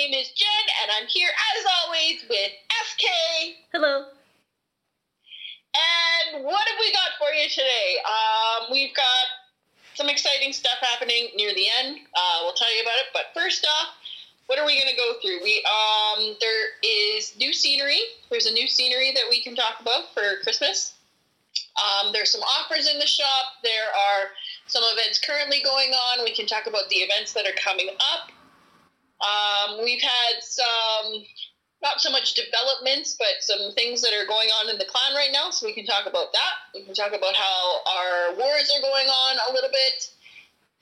name is Jen, and I'm here as always with FK. Hello. And what have we got for you today? Um, we've got some exciting stuff happening near the end. Uh, we'll tell you about it. But first off, what are we going to go through? We um, there is new scenery. There's a new scenery that we can talk about for Christmas. Um, there's some offers in the shop. There are some events currently going on. We can talk about the events that are coming up. Um, we've had some, not so much developments, but some things that are going on in the clan right now. So we can talk about that. We can talk about how our wars are going on a little bit.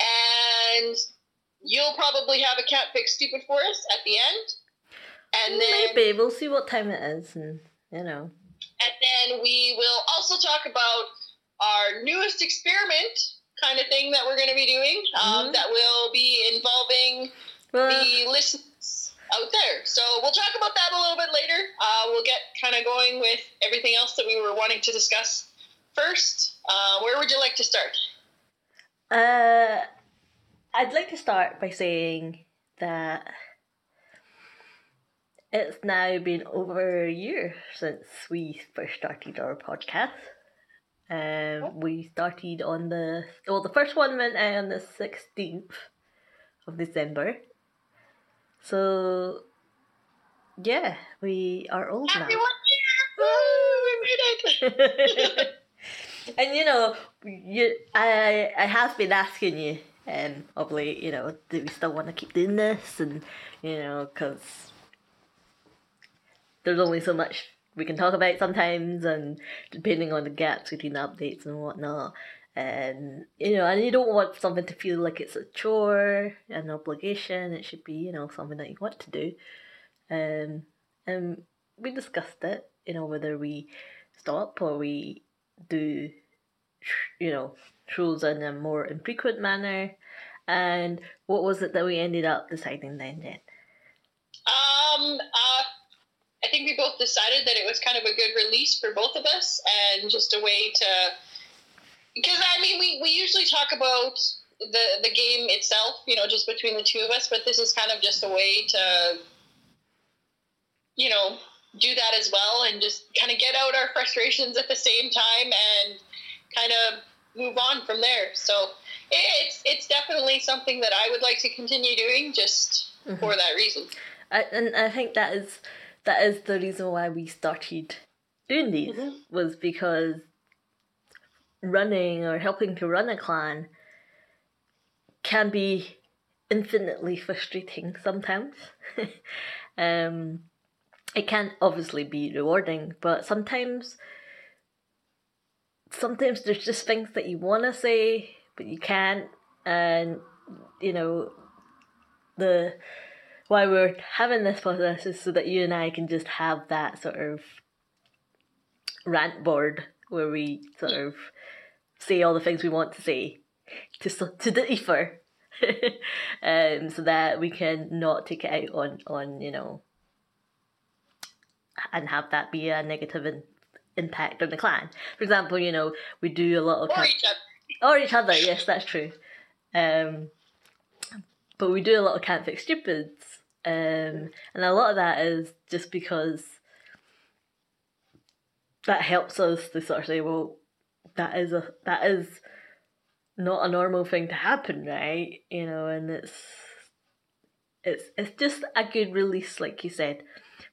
And you'll probably have a can't fix stupid for us at the end. And then Maybe we'll see what time it is, and you know. and then we will also talk about our newest experiment kind of thing that we're going to be doing um, Mhm. that will be involving Well, the listeners out there. So we'll talk about that a little bit later. Uh, we'll get kind of going with everything else that we were wanting to discuss first. Uh, where would you like to start? uh, I'd like to start by saying that it's now been over a year since we first started our podcast. Um, we started on the well, the first one went out on the sixteenth of December. So, yeah, we are old now. Happy one year! Woo, we made it! and you know, you, I I have been asking you, um, of late, you know, do we still want to keep doing this, and you know, because there's only so much we can talk about sometimes, and depending on the gaps between the updates and whatnot. And you know, and you don't want something to feel like it's a chore, an obligation. It should be, you know, something that you want to do. Um, and we discussed it, you know, whether we stop or we do, you know, shows in a more infrequent manner. And what was it that we ended up deciding then? Um, uh, I think we both decided that it was kind of a good release for both of us and just a way to. Because, I mean, we, we usually talk about the, the game itself, you know, just between the two of us, but this is kind of just a way to, you know, do that as well and just kind of get out our frustrations at the same time and kind of move on from there. So it's, it's definitely something that I would like to continue doing just for that reason. I, and I think that is that is the reason why we started doing these Mhm. was because running or helping to run a clan can be infinitely frustrating sometimes. um, it can obviously be rewarding, but sometimes sometimes there's just things that you want to say but you can't, and you know the why we're having this process is so that you and I can just have that sort of rant board where we sort of say all the things we want to say to to the ether, um, so that we can not take it out on on you know and have that be a negative in, impact on the clan. For example, you know we do a lot of Or each other. or each other. Yes, that's true. Um, but we do a lot of can't fix stupids, um, and a lot of that is just because that helps us to sort of say, well, that is a that is not a normal thing to happen, right? You know, and it's it's it's just a good release, like you said,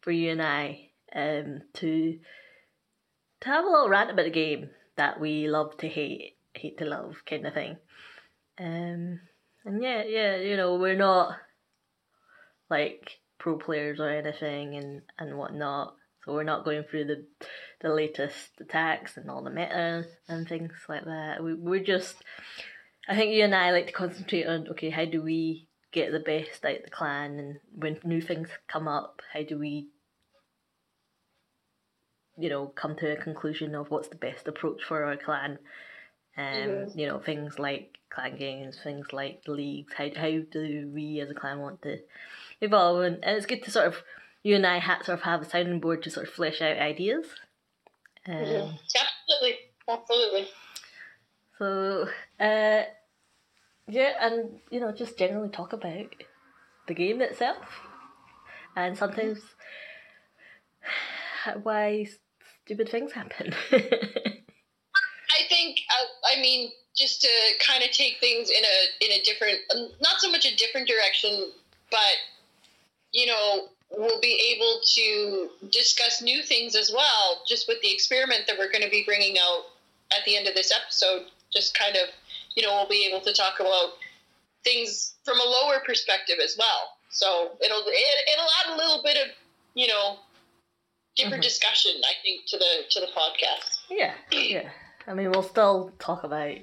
for you and I, um, to to have a little rant about the game that we love to hate, hate to love, kind of thing. Um, and yeah, yeah, you know, we're not like pro players or anything and and whatnot. So we're not going through the the latest attacks and all the meta and things like that. We we're just, I think you and I like to concentrate on okay, how do we get the best out of the clan, and when new things come up, how do we, you know, come to a conclusion of what's the best approach for our clan. Um, Mhm. you know, things like clan games, things like leagues. How how do we as a clan want to evolve? And, and it's good to sort of you and I had sort of have a sounding board to sort of flesh out ideas. Um. Absolutely. Absolutely. So, uh, yeah, and you know, just generally talk about the game itself. and sometimes why stupid things happen. I think, uh, I mean, just to kind of take things in a in a different, not so much a different direction, but you know, we'll be able to discuss new things as well, just with the experiment that we're going to be bringing out at the end of this episode. Just kind of, you know, we'll be able to talk about things from a lower perspective as well. So it'll it, it'll add a little bit of, you know, different mm-hmm. discussion. I think to the to the podcast. Yeah, yeah. I mean, we'll still talk about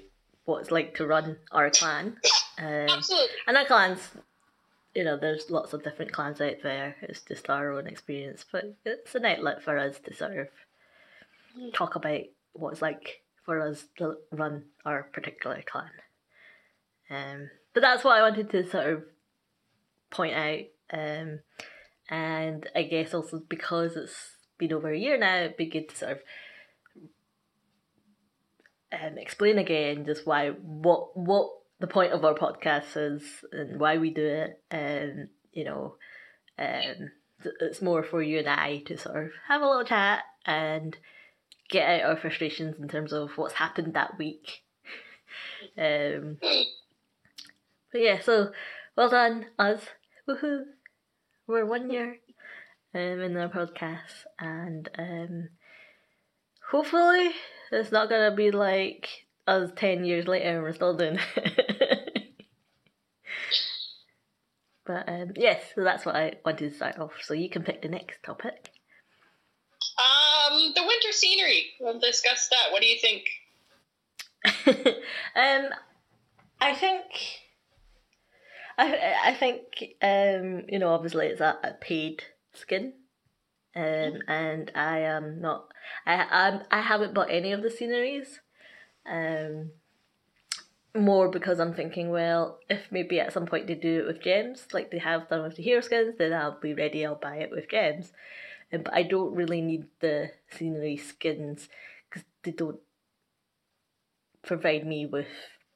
what it's like to run our clan. Um, Absolutely. And our clans, you know, there's lots of different clans out there. It's just our own experience, but it's an outlet for us to sort of talk about what it's like for us to run our particular clan. Um, but that's what I wanted to sort of point out. Um, and I guess also because it's been over a year now, it'd be good to sort of um, explain again just why what what the point of our podcast is and why we do it and you know um, it's more for you and I to sort of have a little chat and get out our frustrations in terms of what's happened that week. um, but yeah, so well done us. Woohoo! We're one year um, in our podcast and um, hopefully it's not gonna be like us 10 years later and we're still doing it. But um, yes, so that's what I wanted to start off. So you can pick the next topic. Um, the winter scenery. We'll discuss that. What do you think? um, I think. I I think um you know obviously it's a, a paid skin, um mm-hmm. and I am not I I'm, I haven't bought any of the sceneries, um, more because I'm thinking, well, if maybe at some point they do it with gems, like they have done with the hero skins, then I'll be ready. I'll buy it with gems, um, but I don't really need the scenery skins because they don't provide me with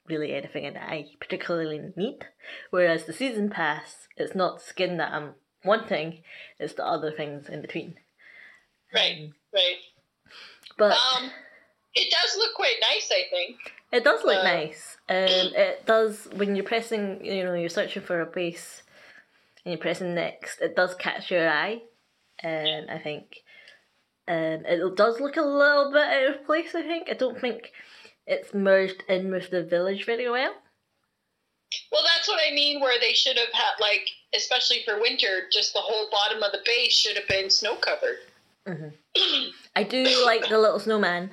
really anything that I particularly need. Whereas the season pass, it's not skin that I'm wanting; it's the other things in between. Right. Um, right. But um, it does look quite nice, I think. It does look uh, nice. Um, it does when you're pressing, you know, you're searching for a base, and you're pressing next. It does catch your eye, and I think um, it does look a little bit out of place. I think I don't think it's merged in with the village very well. Well, that's what I mean. Where they should have had, like, especially for winter, just the whole bottom of the base should have been snow covered. Mm-hmm. I do like the little snowman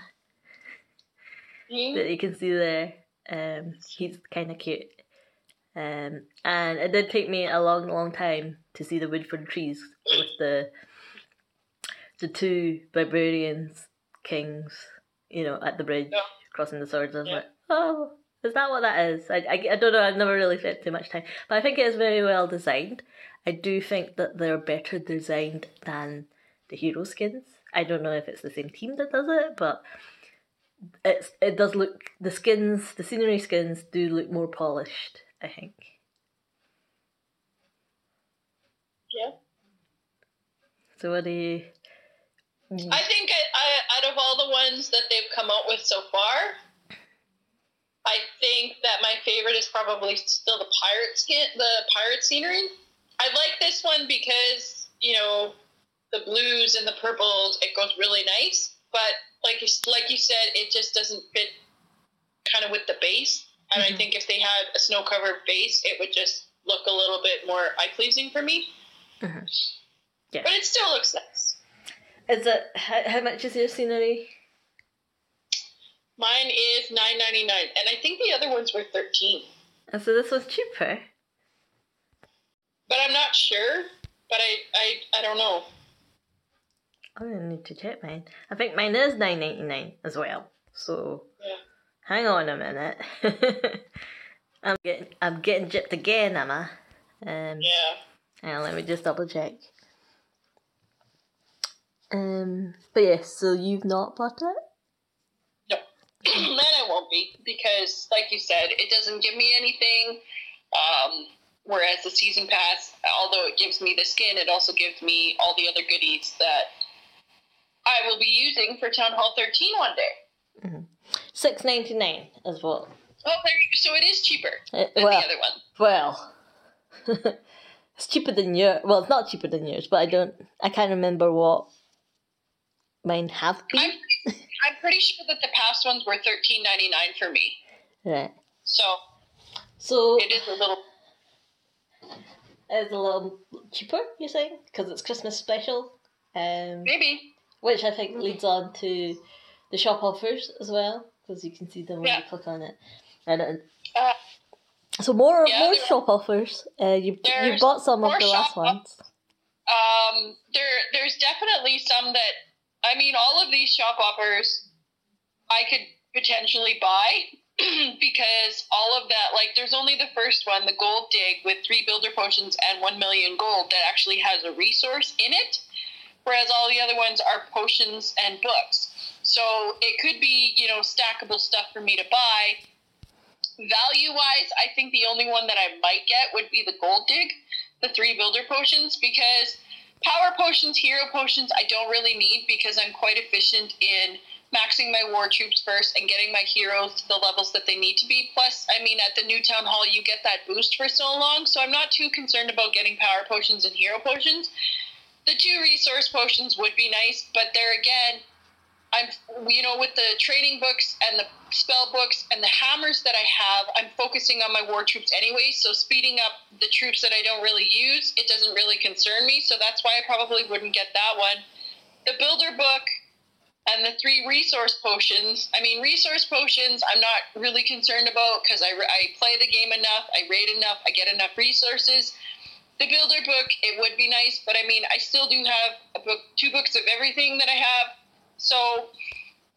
that you can see there. Um, he's kind of cute. Um, and it did take me a long, long time to see the wood for the trees with the the two barbarians kings, you know, at the bridge yeah. crossing the swords. I was yeah. like, oh, is that what that is? I, I, I don't know. I've never really spent too much time, but I think it is very well designed. I do think that they're better designed than the hero skins. I don't know if it's the same team that does it, but it's it does look the skins, the scenery skins do look more polished. I think. Yeah. So what do you? I think I, I, out of all the ones that they've come out with so far, I think that my favorite is probably still the pirate skin, the pirate scenery. I like this one because you know the blues and the purples, it goes really nice. But like you, like you said, it just doesn't fit kind of with the base. And mm-hmm. I think if they had a snow covered base, it would just look a little bit more eye pleasing for me. Mm-hmm. Yeah. But it still looks nice. Is it how, how much is your scenery? Mine is nine ninety nine, and I think the other ones were thirteen. And so this was cheaper. But I'm not sure. But I I, I don't know. I need to check mine. I think mine is nine ninety nine as well. So yeah. hang on a minute. I'm getting I'm getting gypped again, am I? Um, yeah. Hang on, let me just double check. Um, but yes, yeah, so you've not bought it? No, then I won't be because, like you said, it doesn't give me anything. Um, Whereas the season pass, although it gives me the skin, it also gives me all the other goodies that I will be using for Town Hall 13 one day. Mm-hmm. Six ninety nine as well. Oh, so it is cheaper uh, than well, the other one. Well, it's cheaper than yours. Well, it's not cheaper than yours, but I don't. I can't remember what mine have been. I'm, I'm pretty sure that the past ones were thirteen ninety nine for me. Right. So. So it is a little. It's a little cheaper, you're saying, because it's Christmas special. Um, Maybe. Which I think leads on to the shop offers as well, because you can see them when yeah. you click on it. And uh, so more yeah, more shop offers. Uh, you you bought some of the last ones. Um, there there's definitely some that I mean all of these shop offers I could potentially buy because all of that like there's only the first one the gold dig with three builder potions and one million gold that actually has a resource in it whereas all the other ones are potions and books so it could be you know stackable stuff for me to buy value wise, I think the only one that I might get would be the gold dig, the three builder potions, because power potions, hero potions, I don't really need because I'm quite efficient in maxing my war troops first and getting my heroes to the levels that they need to be. Plus, I mean, at the new town hall, you get that boost for so long, so I'm not too concerned about getting power potions and hero potions. The two resource potions would be nice, but there again, I'm, you know, with the training books and the spell books and the hammers that I have, I'm focusing on my war troops anyway. So speeding up the troops that I don't really use, it doesn't really concern me. So that's why I probably wouldn't get that one. The builder book and the three resource potions. I mean, resource potions, I'm not really concerned about because I, I play the game enough, I raid enough, I get enough resources. The builder book, it would be nice, but I mean, I still do have a book, two books of everything that I have so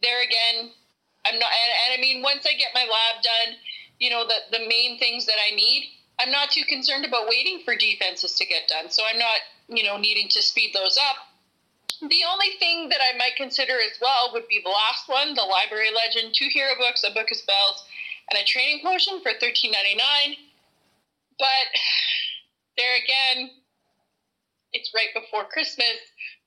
there again, I'm not, and, and I mean, once I get my lab done, you know, the, the main things that I need, I'm not too concerned about waiting for defenses to get done. So I'm not, you know, needing to speed those up. The only thing that I might consider as well would be the last one, the library legend, two hero books, a book of spells, and a training potion for thirteen ninety nine. But there again, it's right before Christmas.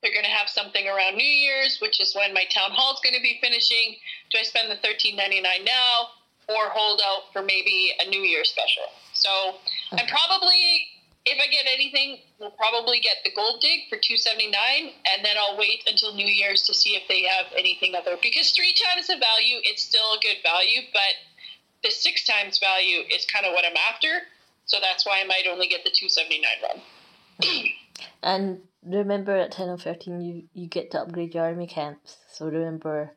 They're going to have something around New Year's, which is when my town hall is going to be finishing. Do I spend the thirteen ninety nine now, or hold out for maybe a New Year special? So okay. I'm probably, if I get anything, we'll probably get the gold dig for two seventy nine, and then I'll wait until New Year's to see if they have anything other. Because three times the value, it's still a good value, but the six times value is kind of what I'm after. So that's why I might only get the two seventy nine run. and remember at Town Hall 13 you, you get to upgrade your army camps. So remember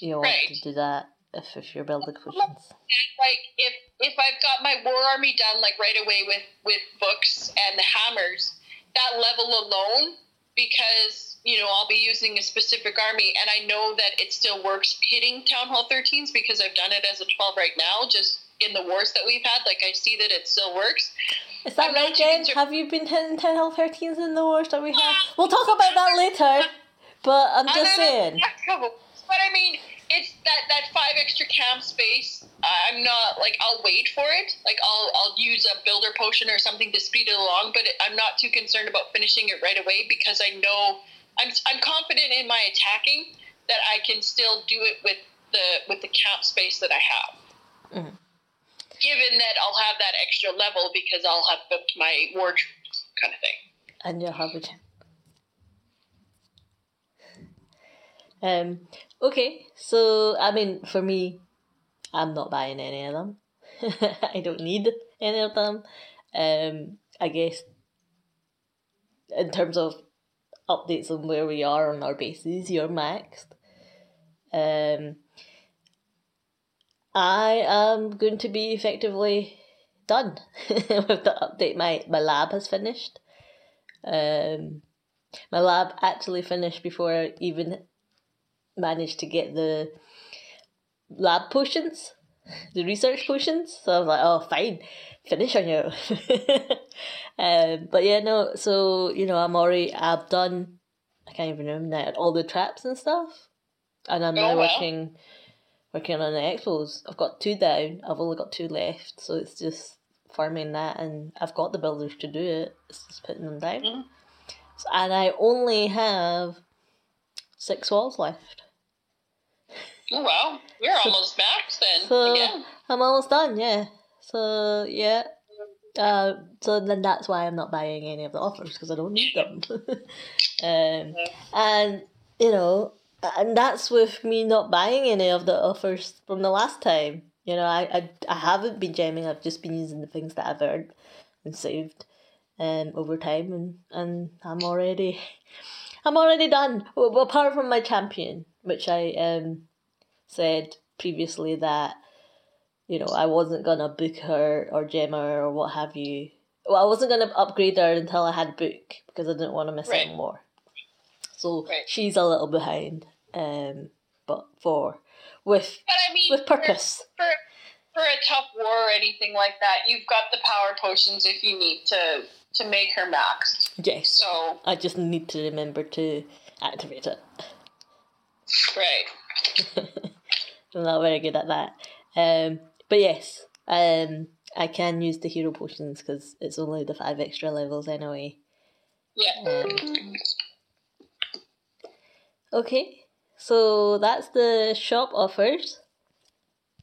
you right. want to do that if, if you're building potions. Like if if I've got my war army done like right away with with books and the hammers, that level alone, because you know I'll be using a specific army, and I know that it still works hitting Town Hall 13s because I've done it as a 12 right now. Just in the wars that we've had, like I see that it still works. Is that right, Jen? Have you been hitting Town Hall 13s in the wars that we have? We'll talk about that later, but I'm just saying. But I mean, it's that, that five extra camp space. I'm not like I'll wait for it. Like I'll I'll use a builder potion or something to speed it along. But I'm not too concerned about finishing it right away because I know I'm I'm confident in my attacking that I can still do it with the with the camp space that I have. Mm given that I'll have that extra level because I'll have booked my war troops kind of thing. And you'll have gym. Um, okay, so I mean, for me, I'm not buying any of them. I don't need any of them. Um, I guess in terms of updates on where we are on our bases, you're maxed. Um, I am going to be effectively done with the update. My my lab has finished. Um, my lab actually finished before I even managed to get the lab potions, the research potions. So I was like, oh, fine, finish on you. um, but yeah, no. So you know, I'm already. I've done. I can't even remember now all the traps and stuff, and I'm oh, now well. working working on the expos. I've got two down. I've only got two left, so it's just farming that, and I've got the builders to do it. It's just putting them down. So- and I only have six walls left. Oh, wow. You're almost max then. So Again. I'm almost done. Yeah. So yeah. Uh, so then that's why I'm not buying any of the offers because I don't need them. um, and you know, and that's with me not buying any of the offers from the last time. You know, I, I, I haven't been gemming. I've just been using the things that I've earned and saved, um, over time, and and I'm already, I'm already done. Well, apart from my champion, which I um, said previously that, you know, I wasn't gonna book her or gem her or what have you. Well, I wasn't gonna upgrade her until I had book because I didn't want to miss Right. out more. So Right. she's a little behind, um, but for with But I mean, with purpose. For, for a tough war or anything like that, you've got the power potions if you need to to make her max. Yes, So, I just need to remember to activate it. right. I'm not very good at that. Um, but yes, um, I can use the hero potions because it's only the five extra levels anyway. Yeah. Um, okay, so that's the shop offers.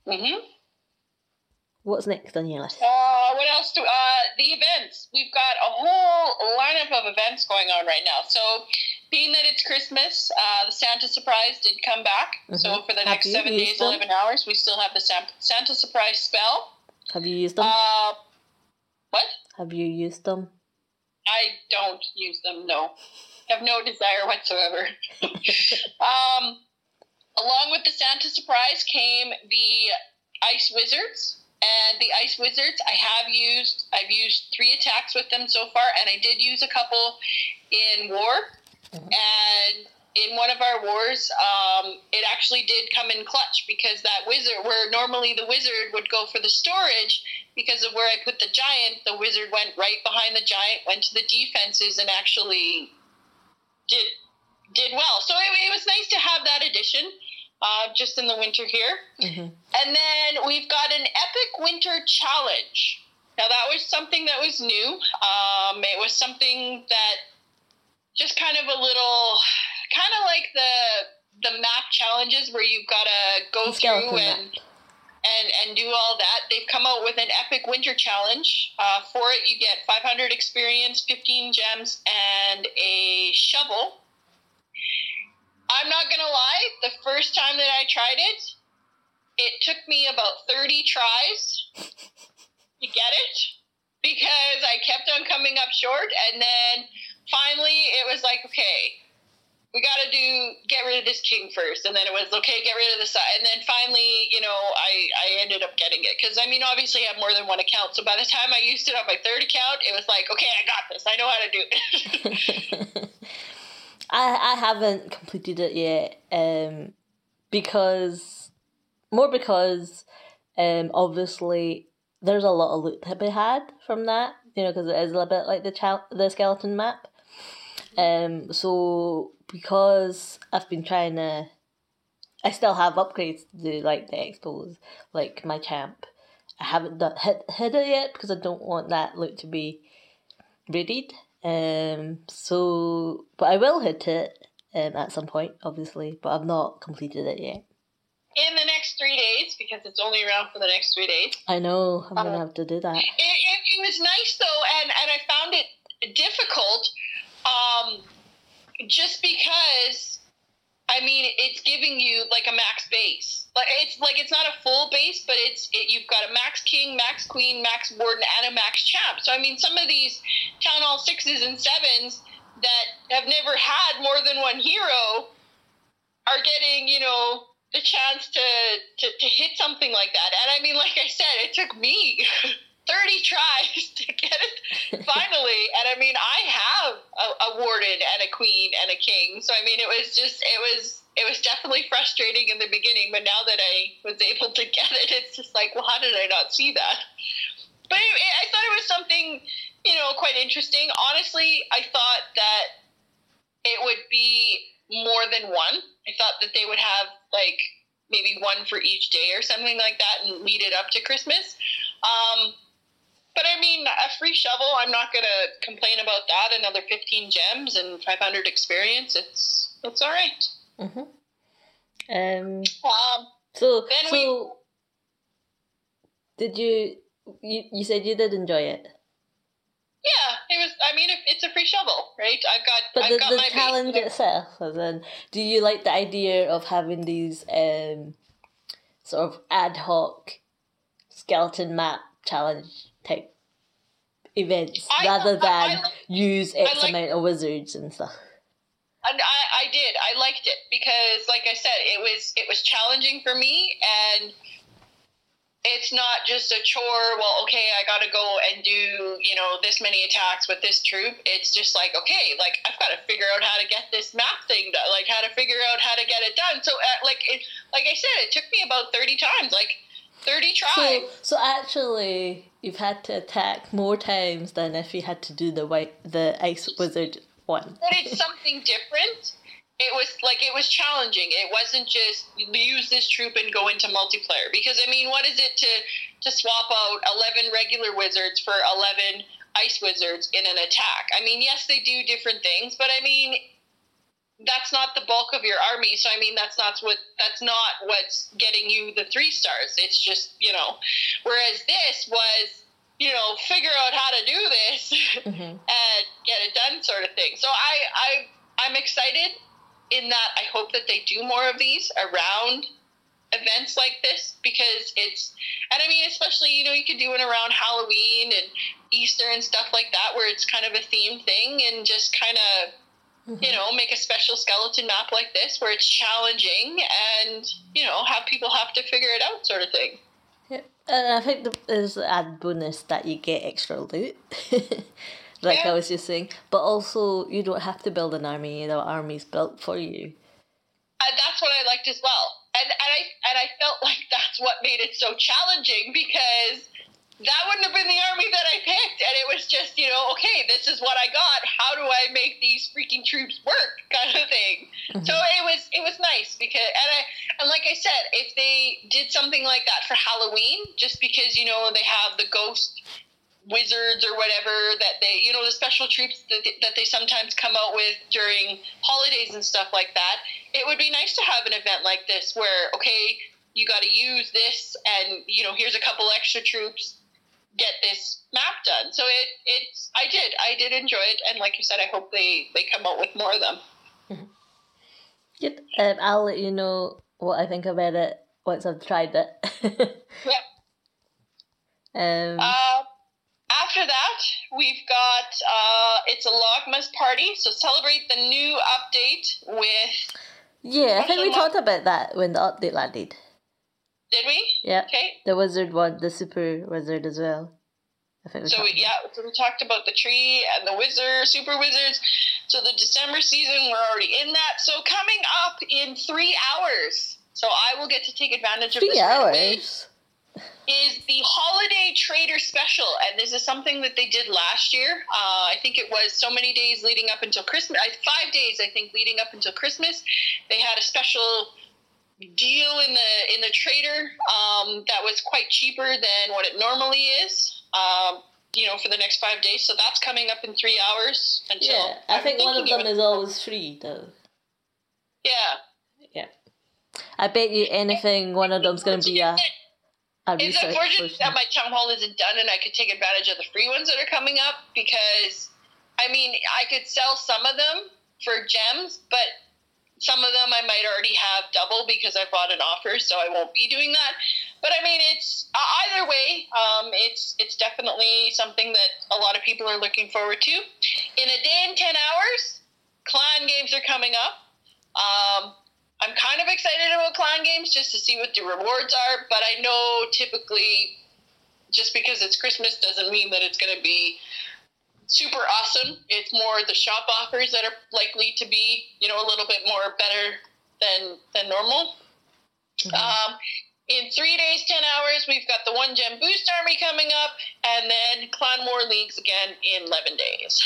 Mm-hmm. What's next on your list? Uh, what else do uh the events? We've got a whole lineup of events going on right now. So, being that it's Christmas, uh, the Santa surprise did come back. So Mhm. for the Have next seven days, them? eleven hours, we still have the Santa, Santa surprise spell. Have you used them? Uh, what? Have you used them? I don't use them. No, have no desire whatsoever. um, along with the Santa surprise came the ice wizards, and the ice wizards I have used. I've used three attacks with them so far, and I did use a couple in war. Mhm. And in one of our wars, um, it actually did come in clutch because that wizard, where normally the wizard would go for the storage, because of where I put the giant, the wizard went right behind the giant, went to the defenses, and actually did did well. So it, it was nice to have that addition, uh, just in the winter here. hmm And then we've got an epic winter challenge. Now that was something that was new. Um, it was something that just kind of a little, kind of like the the map challenges where you've got to go Skeleton through and and and do all that. They've come out with an epic winter challenge. Uh, for it, you get 500 experience, 15 gems, and a shovel. I'm not gonna lie. The first time that I tried it, it took me about 30 tries to get it because I kept on coming up short, and then finally it was like, okay, we got to do get rid of this king first, and then it was okay, get rid of side, and then finally, you know, I I ended up getting it. Because I mean, obviously, I have more than one account, so by the time I used it on my third account, it was like, okay, I got this, I know how to do it. I I haven't completed it yet, um, because more because, um, obviously there's a lot of loot to be had from that, you know, because it is a little bit like the chal- the skeleton map. Um, so because I've been trying to, I still have upgrades to do, like the expos, like my champ. I haven't done, hit hit it yet because I don't want that loot to be raided. Um, so, but I will hit it um, at some point, obviously, but I've not completed it yet. In the next three days, because it's only around for the next three days. I know I'm gonna Uh, have to do that. It, it, it was nice though, and, and I found it difficult, um, just because, I mean, it's giving you like a max base. Like it's like it's not a full base, but it's it, you've got a max king, max queen, max warden, and a max champ. So I mean, some of these town hall sixes and sevens that have never had more than one hero are getting, you know, the chance to, to, to hit something like that. And I mean, like I said, it took me 30 tries to get it finally. And I mean, I have a, a warden and a queen and a king. So I mean, it was just, it was, it was definitely frustrating in the beginning, but now that I was able to get it, it's just like, well, how did I not see that? But I thought it was something, you know, quite interesting. Honestly, I thought that it would be more than one. I thought that they would have like maybe one for each day or something like that and lead it up to Christmas. Um, but I mean, a free shovel, I'm not going to complain about that. Another 15 gems and 500 experience. It's it's all right. Mm-hmm. Um, Um, so, so we- did you, you, you said you did enjoy it? yeah, it was. I mean, it's a free shovel, right? I've got. But I've the, got the my challenge base. itself, and then, do you like the idea of having these um, sort of ad hoc skeleton map challenge type events I- rather than I like- use X like- amount of wizards and stuff? And I, I did. I liked it because, like I said, it was it was challenging for me, and it's not just a chore. Well, okay, I got to go and do you know this many attacks with this troop. It's just like okay, like I've got to figure out how to get this map thing done, like how to figure out how to get it done. So, uh, like it, like I said, it took me about thirty times, like thirty So, tries. so actually, you've had to attack more times than if you had to do the white, the ice wizard one. but it's something different. It was like it was challenging. It wasn't just use this troop and go into multiplayer because I mean, what is it to to swap out eleven regular wizards for eleven ice wizards in an attack? I mean, yes, they do different things, but I mean, that's not the bulk of your army. So I mean, that's not what that's not what's getting you the three stars. It's just you know, whereas this was you know figure out how to do this. hmm and get it done sort of thing. So I, I I'm excited in that I hope that they do more of these around events like this because it's and I mean especially you know you could do it around Halloween and Easter and stuff like that where it's kind of a theme thing and just kind of you know make a special skeleton map like this where it's challenging and you know have people have to figure it out sort of thing. Yep. And I think there's the added bonus that you get extra loot, like I was just saying. But also, you don't have to build an army; the army's built for you. and that's what I liked as well. And and I and I felt like that's what made it so challenging because that wouldn't have been the army that I picked, and it was just you know okay, this is what I got. How do I make these freaking troops work, kind of thing. Mm-hmm. So it was it was nice because and I and like I said, if they did something like that for Halloween, just because you know they have the ghost wizards or whatever that they you know the special troops that they, that they sometimes come out with during holidays and stuff like that it would be nice to have an event like this where okay you got to use this and you know here's a couple extra troops get this map done so it it's i did i did enjoy it and like you said i hope they they come out with more of them Yep. Um, I'll let you know what I think about it once I've tried it. yep um, Uh, after that, we've got uh, it's a Logmas party, so celebrate the new update with. yeah, I think we talked about that when the update landed. Did we? Yeah, Okay. the wizard one, the super wizard as well. I think we So we, yeah, so we talked about the tree and the wizard, super wizards. So the December season, we're already in that. So coming up in three hours. So I will get to take advantage of Three this hours. is the holiday trader special and this is something that they did last year uh, i think it was so many days leading up until christmas five days i think leading up until christmas they had a special deal in the in the trader um, that was quite cheaper than what it normally is um, you know for the next five days so that's coming up in three hours until Yeah, I I'm think one of them is always free though. yeah Yeah. I bet you anything one of them's going to be a, a It's unfortunate that my town hall isn't done and I could take advantage of the free ones that are coming up because, I mean, I could sell some of them for gems, but some of them I might already have double because I bought an offer, so I won't be doing that. But I mean, it's uh, either way. Um, it's it's definitely something that a lot of people are looking forward to. In a day and ten hours, clan games are coming up. Um, I'm kind of excited about clan games just to see what the rewards are, but I know typically just because it's Christmas doesn't mean that it's going to be super awesome. It's more the shop offers that are likely to be, you know, a little bit more better than than normal. Mhm. Um, in three days, ten hours, we've got the one gem boost army coming up, and then clan war leagues again in eleven days.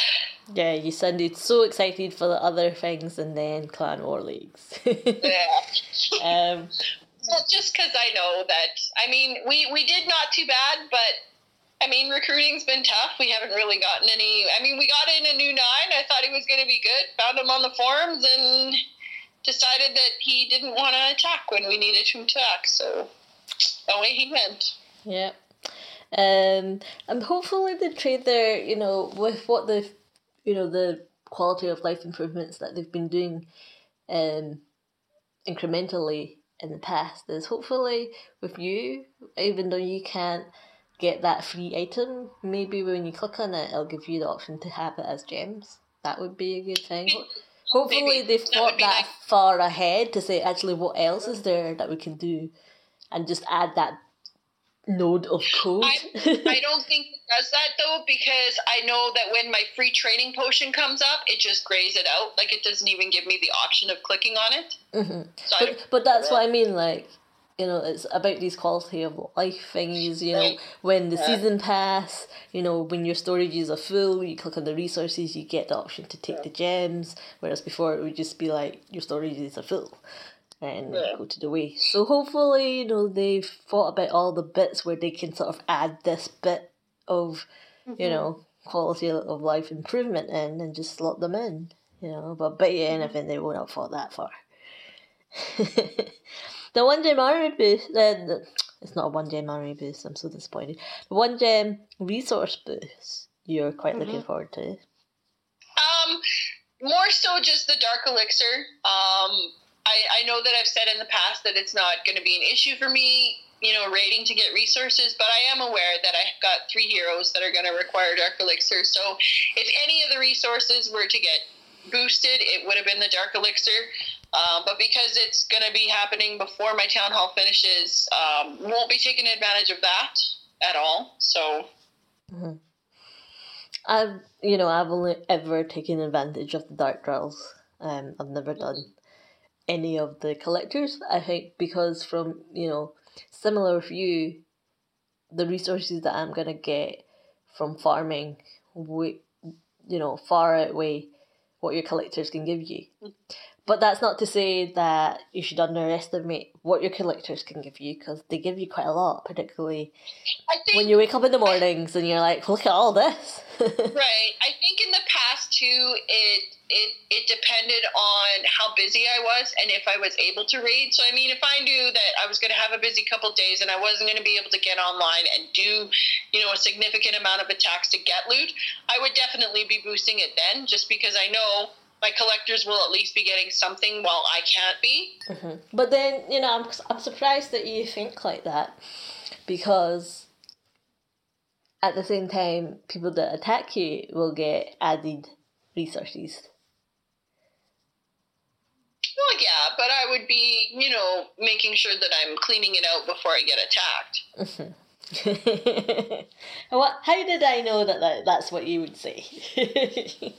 Yeah, you sounded so excited for the other things and then Clan War Leagues. Yeah. um, Well, just because I know that, I mean, we, we did not too bad, but I mean, recruiting's been tough. We haven't really gotten any. I mean, we got in a new nine. I thought he was going to be good. Found him on the forums and decided that he didn't want to attack when we needed him to attack. So away he went. Yeah. Um, and hopefully the trade there, you know, with what the, you know, the quality of life improvements that they've been doing, um, incrementally in the past is hopefully with you, even though you can't get that free item, maybe when you click on it, it'll give you the option to have it as gems. That would be a good thing. Hopefully they've thought that, that nice. far ahead to say actually what else is there that we can do, and just add that node of code. I, I don't think it does that though because I know that when my free training potion comes up, it just grays it out. Like it doesn't even give me the option of clicking on it. Mm-hmm. So but, but that's what I mean. Like you know, it's about these quality of life thingies. You know, when the yeah. season pass, you know, when your storages are full, you click on the resources, you get the option to take yeah. the gems. Whereas before, it would just be like your storages are full and yeah. go to the way. So hopefully, you know, they've thought about all the bits where they can sort of add this bit of, mm-hmm. you know, quality of life improvement in and just slot them in. You know, but bet you anything they won't have thought that far. the one gem army boost, uh, it's not a one gem army boost. I'm so disappointed. The one gem resource boost you're quite mm-hmm. looking forward to. Um, more so just the dark elixir. Um, I, I know that I've said in the past that it's not going to be an issue for me, you know, rating to get resources, but I am aware that I've got three heroes that are going to require Dark Elixir. So if any of the resources were to get boosted, it would have been the Dark Elixir. Um, but because it's going to be happening before my town hall finishes, um, won't be taking advantage of that at all. So. Mm-hmm. I've, you know, I've only ever taken advantage of the Dark Drills. Um, I've never done any of the collectors. I think because from you know similar with you, the resources that I'm gonna get from farming, we, you know, far outweigh what your collectors can give you. But that's not to say that you should underestimate what your collectors can give you because they give you quite a lot, particularly when you wake up in the mornings and you're like, look at all this. right. I think in the past too, it it it depended on how busy I was and if I was able to read. So I mean, if I knew that I was going to have a busy couple days and I wasn't going to be able to get online and do, you know, a significant amount of attacks to get loot, I would definitely be boosting it then, just because I know my collectors will at least be getting something while I can't be. Mm-hmm. But then, you know, I'm, I'm surprised that you think like that because at the same time, people that attack you will get added resources. Well, yeah, but I would be, you know, making sure that I'm cleaning it out before I get attacked. what? How did I know that, that that's what you would say?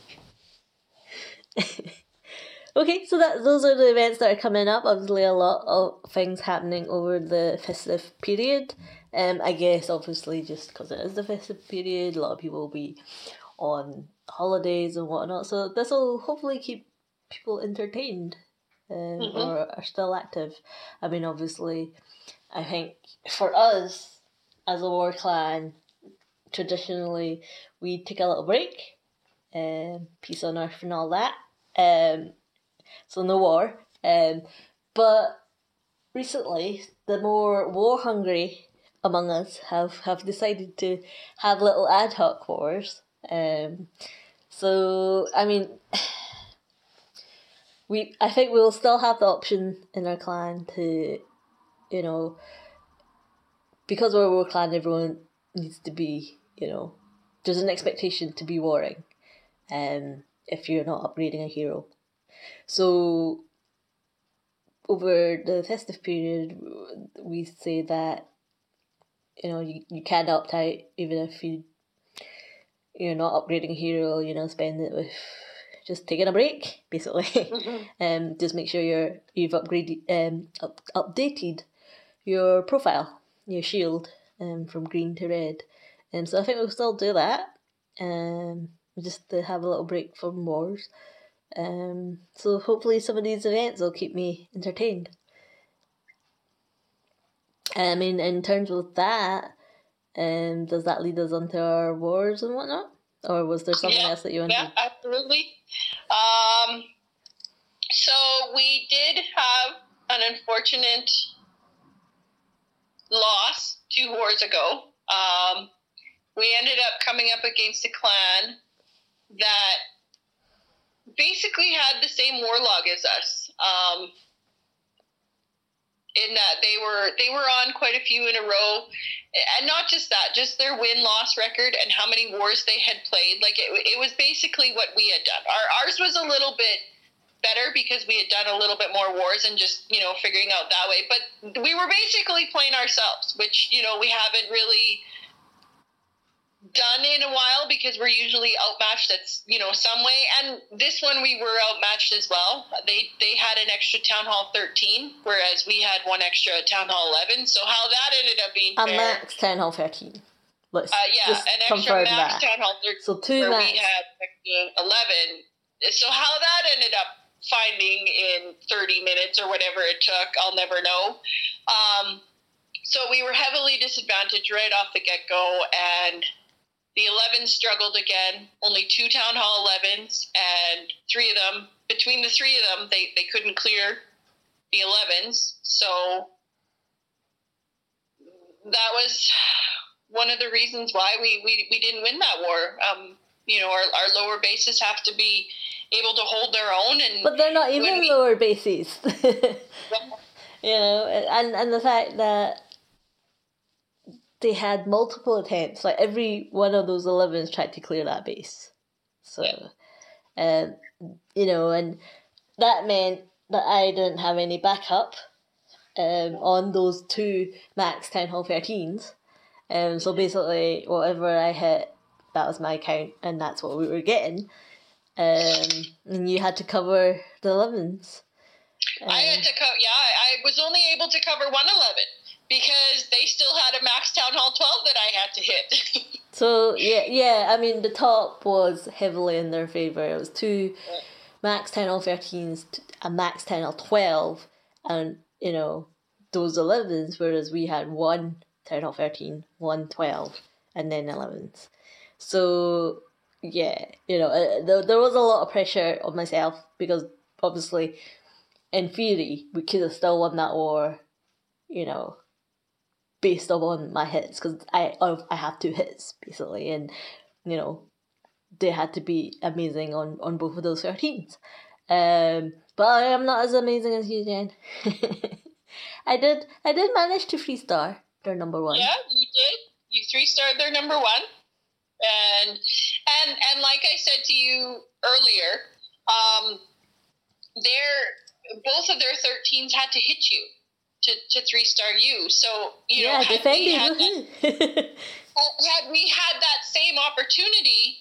okay, so that those are the events that are coming up. Obviously, a lot of things happening over the festive period. Um, I guess obviously just because it is the festive period, a lot of people will be on holidays and whatnot. So this will hopefully keep people entertained um, mm-hmm. or are still active. I mean, obviously, I think for us as a war clan, traditionally we take a little break, um, peace on earth and all that. Um, so no war. Um, but recently, the more war hungry among us have, have decided to have little ad hoc wars. Um, so I mean, we I think we'll still have the option in our clan to, you know, because we're a war clan, everyone needs to be, you know, there's an expectation to be warring. Um, if you're not upgrading a hero. So over the festive period, we say that you know you, you can opt out even if you you're not upgrading a hero. You know, spend it with just taking a break basically. mm-hmm. um, just make sure you're you've upgraded um up, updated your profile, your shield, um from green to red. And um, so I think we'll still do that. Um just to have a little break from wars. Um, so hopefully some of these events will keep me entertained. I mean, in terms of that, And does that lead us onto our wars and whatnot? Or was there something Yeah, else that you wanted? Yeah, absolutely. Um, so we did have an unfortunate loss two wars ago. Um, we ended up coming up against a clan that basically had the same war log as us. Um, in that they were they were on quite a few in a row, and not just that, just their win loss record and how many wars they had played. Like it, it was basically what we had done. Our ours was a little bit better because we had done a little bit more wars and just you know figuring out that way. But we were basically playing ourselves, which you know we haven't really done in a while because we're usually outmatched that's you know some way and this one we were outmatched as well they they had an extra town hall 13 whereas we had one extra town hall 11 so how that ended up being A fair, max town hall 13. Let's uh, yeah an extra max that. town hall 13 So two where max. we had 11 so how that ended up finding in 30 minutes or whatever it took i'll never know um, so we were heavily disadvantaged right off the get-go and the 11s struggled again. Only two town hall 11s and three of them between the three of them they, they couldn't clear the 11s so that was one of the reasons why we, we, we didn't win that war. Um, you know our, our lower bases have to be able to hold their own and But they're not even we- lower bases. you know, and, and the fact that they had multiple attempts, like every one of those 11s tried to clear that base. So, um, you know, and that meant that I didn't have any backup um, on those two max town hall 13s. Um, so basically, whatever I hit, that was my count, and that's what we were getting. Um, and you had to cover the 11s. I had Um, to cover, yeah, I, was only able to cover 111 because they still had a max town hall 12 that I had to hit. So yeah, yeah. I mean, the top was heavily in their favor. It was two max ten or thirteens, t- a max ten or twelve, and you know those elevens. Whereas we had one ten or 13, one 12, and then elevens. So yeah, you know, uh, there, there was a lot of pressure on myself because obviously, in theory, we could have still won that war. You know, based on my hits because I I have two hits basically, and you know they had to be amazing on on both of those thirteens. Um, but I am not as amazing as you, Jen. I did I did manage to three star their number one. yeah, you did. You three starred their number one. And and and like I said to you earlier, um, their both of their 13s had to hit you to, to three star you. So you know, yeah, had we had that had we had that same opportunity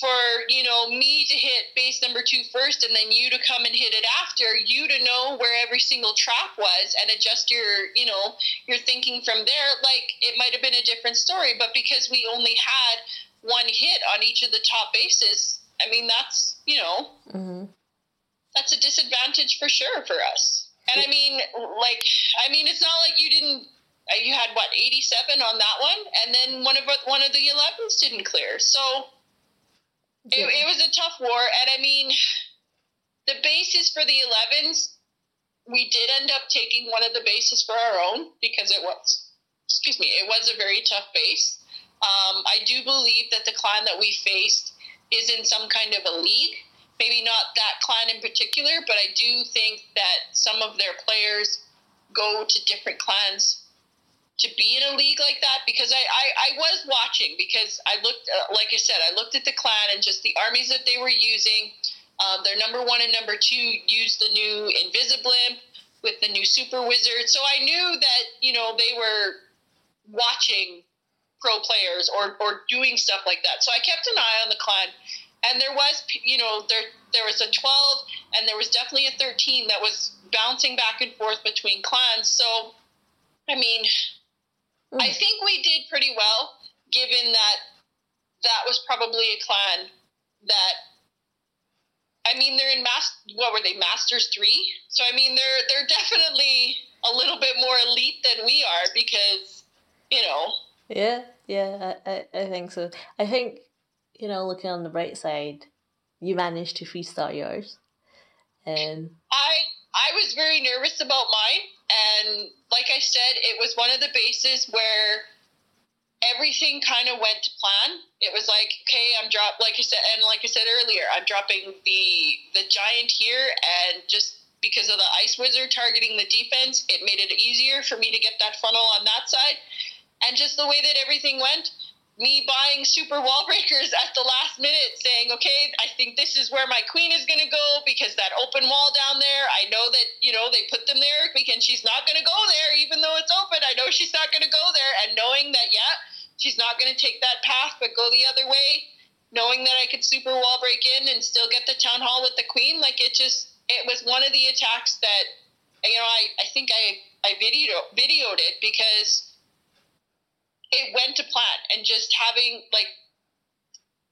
for you know me to hit base number two first and then you to come and hit it after you to know where every single trap was and adjust your you know your thinking from there like it might have been a different story but because we only had one hit on each of the top bases i mean that's you know hmm that's a disadvantage for sure for us. And I mean, like, I mean, it's not like you didn't. uh, You had what eighty seven on that one, and then one of one of the 11s didn't clear. So it, Yeah. it was a tough war. And I mean, the bases for the 11s, we did end up taking one of the bases for our own because it was, excuse me, it was a very tough base. Um, I do believe that the clan that we faced is in some kind of a league. Maybe not that clan in particular, but I do think that some of their players go to different clans to be in a league like that because I, I, I was watching because I looked, uh, like I said, I looked at the clan and just the armies that they were using. Um, their number one and number two used the new Invisiblimp with the new Super Wizard. So I knew that, you know, they were watching pro players or, or doing stuff like that. So I kept an eye on the clan. And there was, you know, there there was a 12 and there was definitely a 13 that was bouncing back and forth between clans. So, I mean, hmm. I think we did pretty well, given that that was probably a clan that. I mean, they're in mass. What were they? Masters three. So I mean, they're they're definitely a little bit more elite than we are because, you know, Yeah, yeah, I, I, I think so. I think, you know, looking on the bright side, you managed to freestyle yours. And I I was very nervous about mine, and like I said, it was one of the bases where everything kind of went to plan. It was like, okay, I'm drop like I said, and like I said earlier, I'm dropping the the giant here, and just because of the ice wizard targeting the defense, it made it easier for me to get that funnel on that side, and just the way that everything went. Me buying super wall breakers at the last minute, saying, "Okay, I think this is where my queen is going to go because that open wall down there. I know that you know they put them there because she's not going to go there, even though it's open. I know she's not going to go there, and knowing that, yeah, she's not going to take that path but go the other way knowing that i could super wall break in and still get the town hall with the queen like it just it was one of the attacks that you know i, I think i i video, videoed it because it went to plan and just having like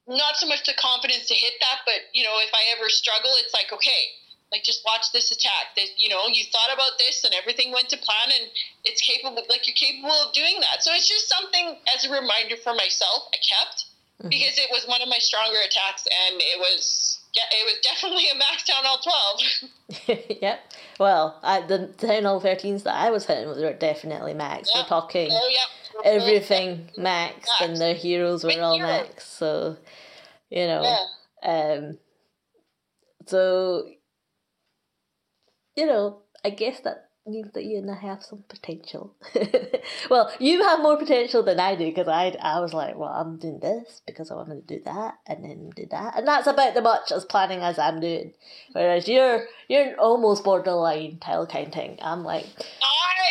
not so much the confidence to hit that but you know if i ever struggle it's like okay like just watch this attack that you know you thought about this and everything went to plan and it's capable like you're capable of doing that so it's just something as a reminder for myself i kept mm-hmm. because it was one of my stronger attacks and it was it was definitely a max town hall 12 yep. Well I, the town hall 13s that i was hitting were definitely max. We're talking oh, yeah. everything max, max, and the heroes were all max so you know yeah. um so you know, I guess that means that you and I have some potential. well, you have more potential than I do because I, I was like, well, I'm doing this because I wanted to do that and then do that, and that's about the much as planning as I'm doing. Whereas you're you're almost borderline tile counting. I'm like,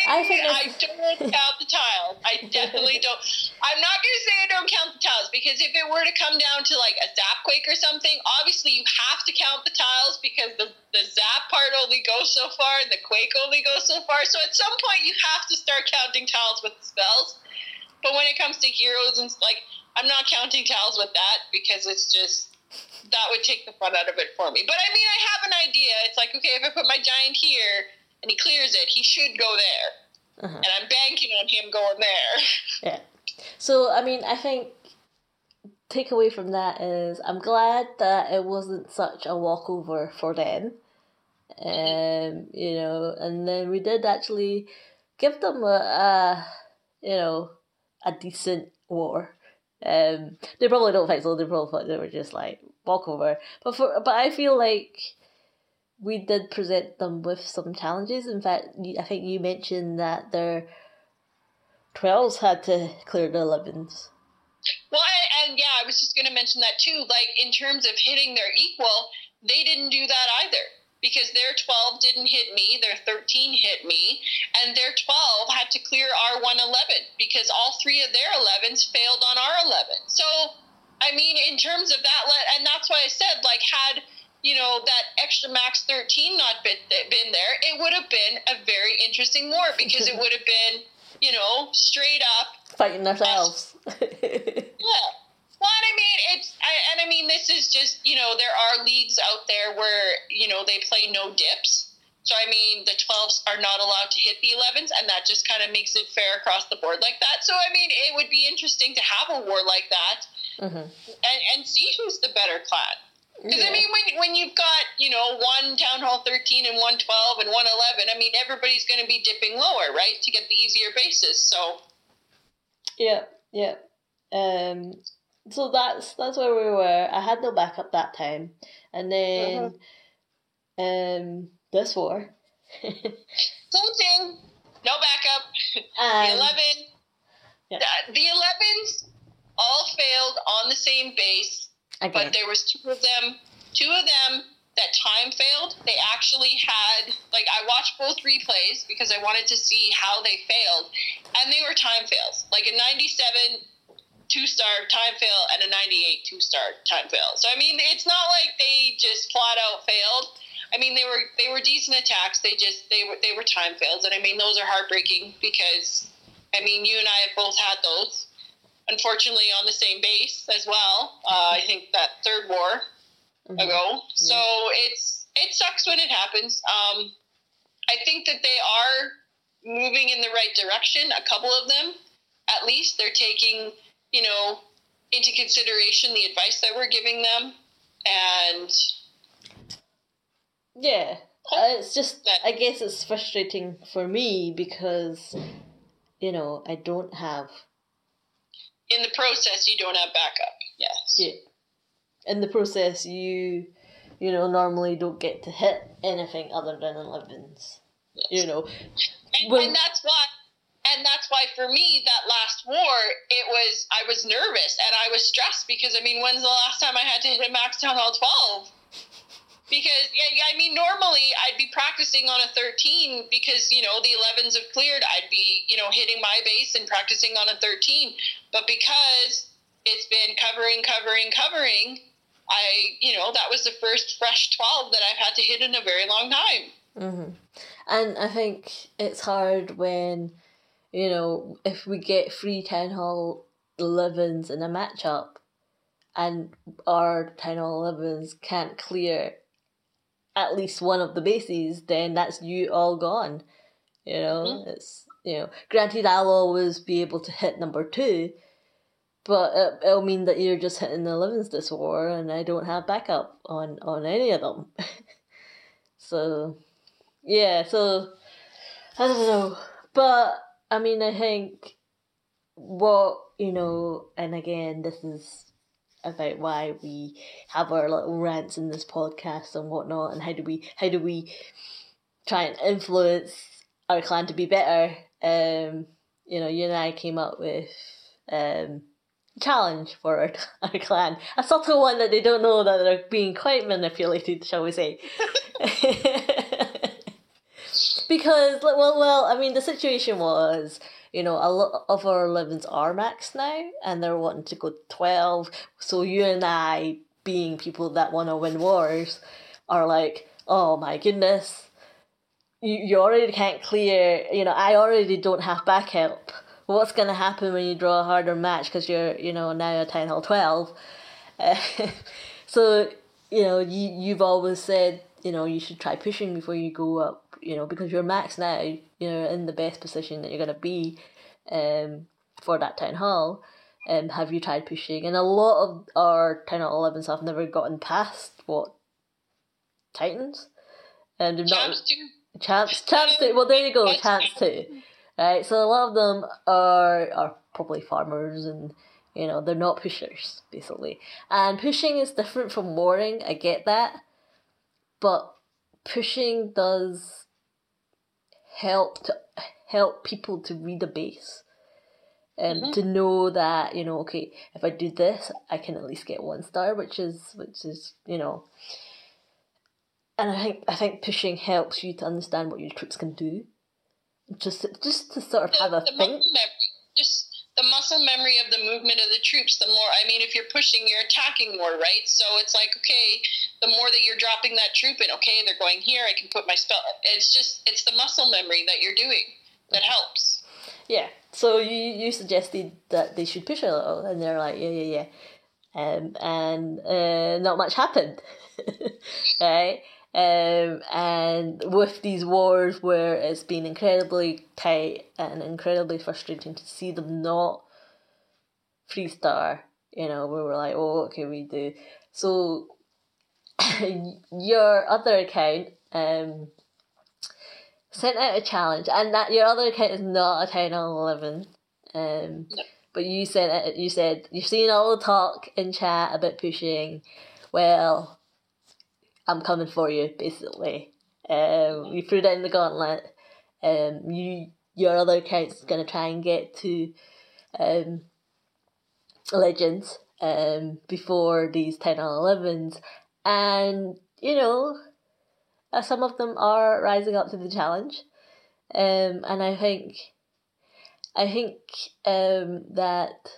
I, I, think I don't count the tiles. I definitely don't. I'm not going to say I don't count the tiles because if it were to come down to like a zap quake or something, obviously you have to count the tiles because the, the zap part only goes so far and the quake only goes so far. So at some point you have to start counting tiles with spells. But when it comes to heroes and like, I'm not counting tiles with that because it's just that would take the fun out of it for me. But I mean, I have an idea. It's like, okay, if I put my giant here and he clears it, he should go there. Uh-huh. And I'm banking on him going there. Yeah. So, I mean, I think takeaway from that is I'm glad that it wasn't such a walkover for them. Um, you know, and then we did actually give them a, a you know, a decent war. Um, they probably don't fight so they probably thought they were just like walkover. But for but I feel like we did present them with some challenges. In fact, I think you mentioned that their 12s had to clear the 11s. Well, and yeah, I was just going to mention that too. Like, in terms of hitting their equal, they didn't do that either because their 12 didn't hit me, their 13 hit me, and their 12 had to clear our 111 because all three of their 11s failed on our 11. So, I mean, in terms of that, and that's why I said, like, had you know that extra max 13 not been, been there, it would have been a very interesting war because it would have been you know, straight up fighting ourselves. yeah. Well, I mean, it's, I, and I mean, this is just, you know, there are leagues out there where, you know, they play no dips. So, I mean, the 12s are not allowed to hit the 11s, and that just kind of makes it fair across the board like that. So, I mean, it would be interesting to have a war like that mm-hmm. and, and see who's the better clan. Because yeah. I mean, when when you've got you know one town hall thirteen and one twelve and one eleven, I mean everybody's going to be dipping lower, right, to get the easier bases. So. Yeah, yeah. Um. So that's that's where we were. I had no backup that time, and then, uh-huh. um, this war. Same thing. No backup. Um, the eleven. Yeah. The, the elevens all failed on the same base Okay. But there was two of them, two of them that time failed. They actually had like I watched both replays because I wanted to see how they failed, and they were time fails. Like a 97 two star time fail and a 98 two star time fail. So I mean, it's not like they just flat out failed. I mean, they were they were decent attacks. They just they were they were time fails, and I mean those are heartbreaking because I mean you and I have both had those unfortunately on the same base as well. Uh, I think that third war mm-hmm. ago. So yeah. it's it sucks when it happens. Um, I think that they are moving in the right direction. A couple of them, at least, they're taking you know, into consideration the advice that we're giving them. And yeah uh, it's just i guess it's frustrating for me because you know i don't have in the process you don't have backup yes. Yeah. In the process you you know normally don't get to hit anything other than 11s yes. you know and, when, and that's why and that's why for me that last war it was i was nervous and i was stressed because i mean when's the last time i had to hit a max town hall 12 because yeah, i mean normally i'd be practicing on a 13 because you know the 11s have cleared. I'd be you know hitting my base and practicing on a 13 but because it's been covering covering covering i you know that was the first fresh 12 that i've had to hit in a very long time. Mm-hmm. and i think it's hard when you know, if we get three Town Hall 11s in a matchup and our Town Hall 11s can't clear at least one of the bases, then that's you all gone. You know, mm-hmm. it's, you know, granted, I'll always be able to hit number two, but it, it'll mean that you're just hitting the 11s this war and I don't have backup on, on any of them. so, yeah, so I don't know. But I mean, I think what, you know, and again, this is about why we have our little rants in this podcast and whatnot, and how do we, how do we try and influence our clan to be better. Um, you know, you and I came up with um, challenge for our, our clan. A subtle one that they don't know that they're being quite manipulated, shall we say. because well well i mean the situation was you know a lot of our 11s are max now and they're wanting to go 12 so you and i being people that want to win wars are like oh my goodness. You, you already can't clear you know i already don't have back help. what's going to happen when you draw a harder match because you're you know now a town hall 12 uh, so you know you, you've always said you know you should try pushing before you go up you know, because you're max now, you're in the best position that you're going to be um, for that town hall. Um, have you tried pushing? And a lot of our town hall 11s have never gotten past what Titans, and they've not chance to chance chance to. Well, there you go, chance to. Right, so a lot of them are are probably farmers and you know they're not pushers basically and pushing is different from warring i get that but pushing does help to help people to read a base and mm-hmm. to know that you know okay if i do this i can at least get one star which is which is you know. And i think i think pushing helps you to understand what your troops can do. Just just to sort of the, have a think. just the muscle memory of the movement of the troops, the more, I mean, if you're pushing, you're attacking more, right? So it's like, okay, the more that you're dropping that troop in, okay, they're going here, I can put my spell. It's just, it's the muscle memory that you're doing that helps. Yeah. So you, you suggested that they should push a little, and they're like, yeah, yeah, yeah. Um, and uh, not much happened, right? Um, and with these wars where it's been incredibly tight and incredibly frustrating to see them not three star, you know, we were like, oh, what can we do? So your other account um, sent out a challenge, and that your other account is not a ten on eleven. Um, no. But you said it. You said you've seen all the talk in chat about pushing. Well, I'm coming for you, basically. Um, you threw down the gauntlet. Um, you your other account's gonna try and get to um, legends um before these ten and elevens, and you know, uh, some of them are rising up to the challenge. Um, and I think, I think um that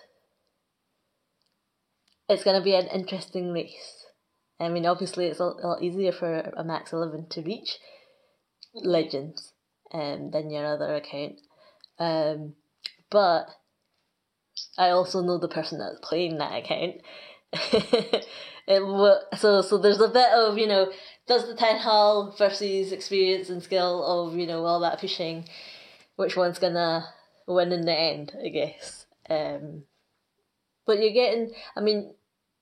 it's gonna be an interesting race. I mean, obviously, it's a lot easier for a max 11 to reach legends um, than your other account. Um, but I also know the person that's playing that account. it so so there's a bit of you know does the town hall versus experience and skill of you know all that pushing, which one's gonna win in the end? I guess. Um, but you're getting. I mean,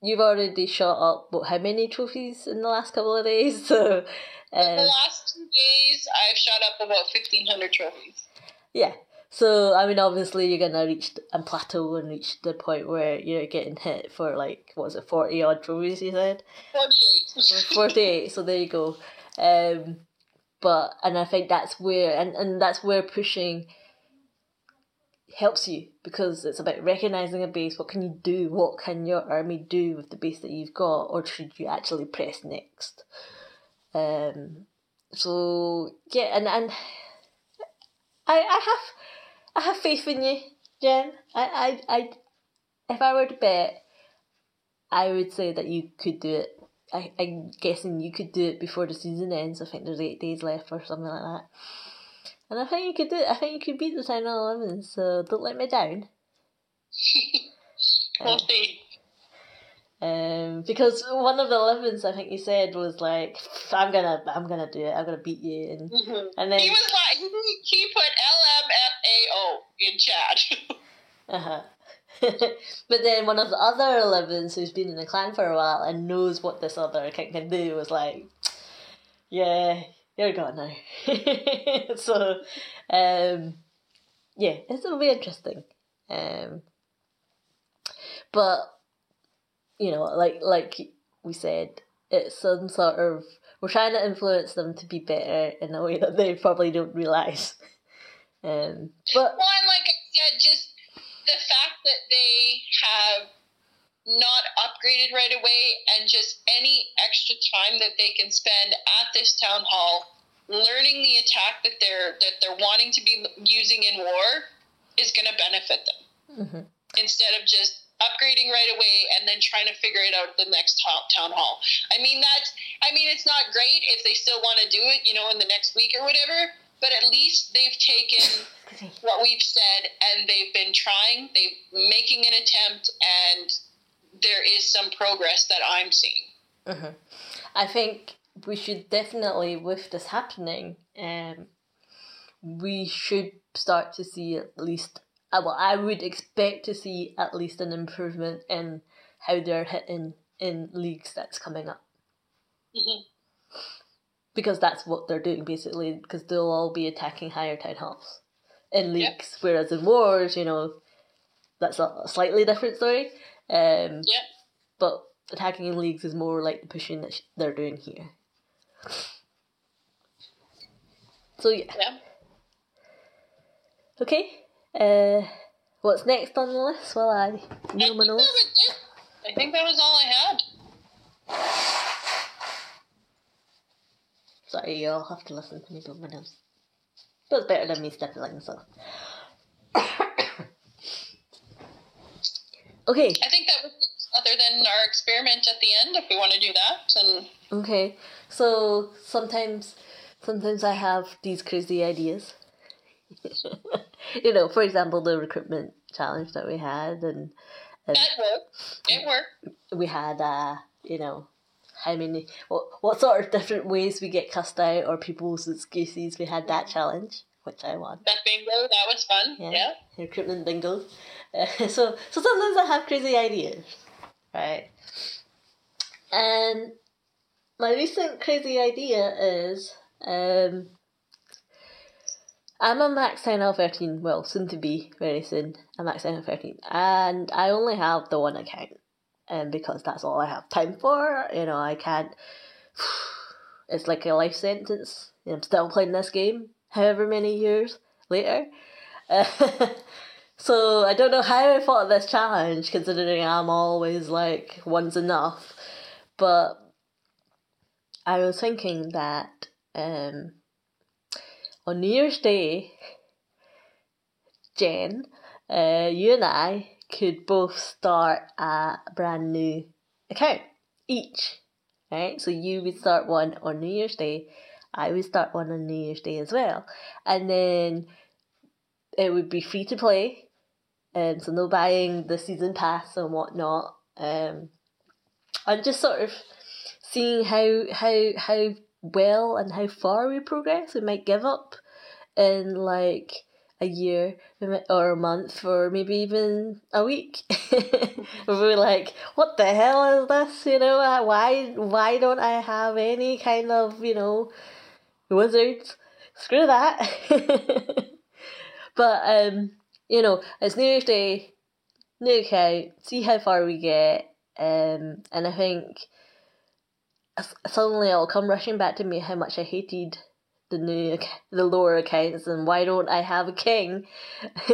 you've already shot up what, how many trophies in the last couple of days? So in the last two days, I've shot up about fifteen hundred trophies. Yeah. So I mean, obviously, you're gonna reach a plateau and reach the point where you're getting hit for like what was it, forty odd trophies? You said forty-eight. forty-eight. So there you go. Um, but and I think that's where and and that's where pushing helps you because it's about recognizing a base. What can you do? What can your army do with the base that you've got, or should you actually press next? Um, so yeah, and and I I have I have faith in you, Jen. I I I if I were to bet, I would say that you could do it. I I'm guessing you could do it before the season ends. I think there's eight days left or something like that. And I think you could do it. I think you could beat the Town 11, so don't let me down. we'll um, see. Um, because one of the elevens, I think you said was like, "I'm gonna, I'm gonna do it. I'm gonna beat you," and mm-hmm. and then he was like, he put LMFAO in chat. uh huh. but then one of the other elevens who's been in the clan for a while and knows what this other king can do was like, "Yeah, you're gone now. so, um, yeah, it'll be interesting. Um, but you know, like like we said, it's some sort of we're trying to influence them to be better in a way that they probably don't realize. Um, but one, like I said, just the fact that they have not upgraded right away and just any extra time that they can spend at this town hall learning the attack that they're that they're wanting to be using in war is going to benefit them mm-hmm. instead of just upgrading right away and then trying to figure it out at the next town hall i mean that i mean it's not great if they still want to do it you know in the next week or whatever but at least they've taken what we've said and they've been trying they've making an attempt and there is some progress that I'm seeing. Mm-hmm. I think we should definitely, with this happening, um, we should start to see at least. Uh, well, I would expect to see at least an improvement in how they're hitting in leagues that's coming up. Mm-hmm. Because that's what they're doing basically, because they'll all be attacking higher town halls in leagues, yep. whereas in wars, you know, that's a slightly different story. Um, yeah. But attacking in leagues is more like the pushing that they're doing here. So yeah. Yeah. Okay. Uh, what's next on the list? Well, I know my nose. I think that was all I had. Sorry, you'll have to listen to me blow my nose. But it's better than me stippling, so. Okay. I think that was other than our experiment at the end, if we want to do that. And okay, so sometimes, sometimes I have these crazy ideas. you know, for example, the recruitment challenge that we had, and, and that worked. It worked. We had, uh, you know, how many, what, what sort of different ways we get cussed out or people's excuses. We had that challenge, which I won. That bingo, that was fun. Yeah. yeah. Recruitment bingo. so so sometimes I have crazy ideas, right? And my recent crazy idea is um, I'm a max town hall 13, well, soon to be very soon, a max town hall 13, and I only have the one account, and because that's all I have time for, you know, I can't. It's like a life sentence. I'm still playing this game, however many years later. So I don't know how I fought this challenge, considering I'm always like one's enough. But I was thinking that um, on New Year's Day, Jen, uh, you and I could both start a brand new account each, right? So you would start one on New Year's Day, I would start one on New Year's Day as well, and then it would be free to play um, so no buying the season pass and whatnot. Um, and just sort of seeing how how how well and how far we progress. We might give up in like a year or a month or maybe even a week. we were like, what the hell is this? You know, why why don't I have any kind of you know wizards? Screw that. but um, you know, it's New Year's Day, new account. See how far we get. Um, and I think suddenly it'll come rushing back to me how much I hated the new the lower accounts and why don't I have a king?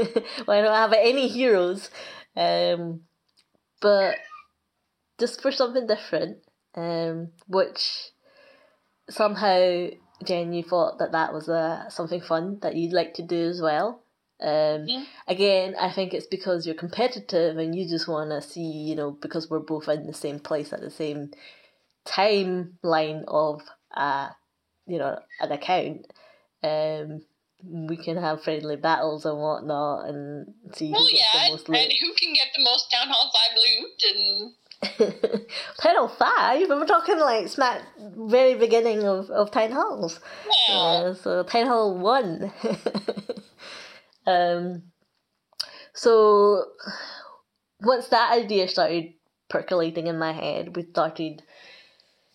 why don't I have any heroes? Um, but just for something different, um, which somehow Jen, you thought that that was uh, something fun that you'd like to do as well. Um, yeah. Again, I think it's because you're competitive and you just want to see, you know, because we're both in the same place at the same timeline of, uh, you know, an account. Um, we can have friendly battles and whatnot and see well, yeah, the most loot. and who can get the most Town Hall 5 loot and Town 5? We're talking like smack very beginning of, of Town Halls. Yeah. Uh, so Town Hall 1. um, so once that idea started percolating in my head, we started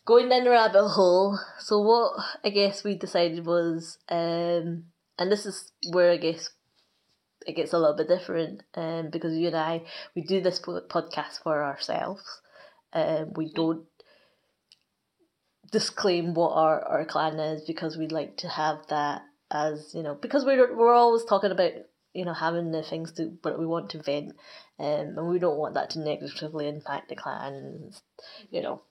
going down the rabbit hole. So what I guess we decided was, um, and this is where I guess it gets a little bit different, um, because you and I we do this podcast for ourselves. Um, we don't disclaim what our, our clan is because we like to have that as you know because we're we're always talking about you know having the things to but we want to vent um, and we don't want that to negatively impact the clan you know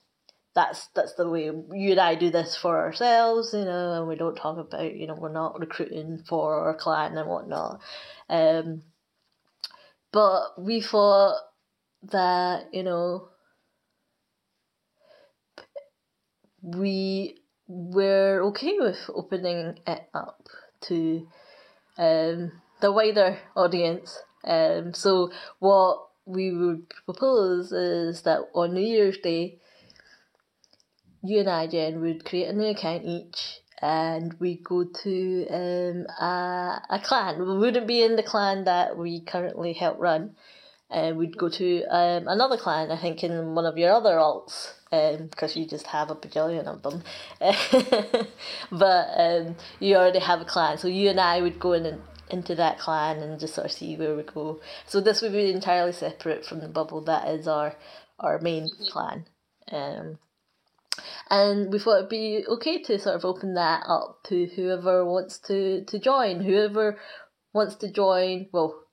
that's that's the way you and I do this for ourselves, you know, and we don't talk about, you know, we're not recruiting for our client and whatnot. Um, but we thought that, you know, we were okay with opening it up to um, the wider audience. Um, so what we would propose is that on New Year's Day, you and I, Jen, would create a new account each and we go to um, a, a clan. We wouldn't be in the clan that we currently help run. Uh, we'd go to um, another clan, I think, in one of your other alts, because um, you just have a bajillion of them. but um, you already have a clan, so you and I would go in and into that clan and just sort of see where we go. So this would be entirely separate from the bubble that is our our main clan. Um, and we thought it'd be okay to sort of open that up to whoever wants to, to join, whoever wants to join, well,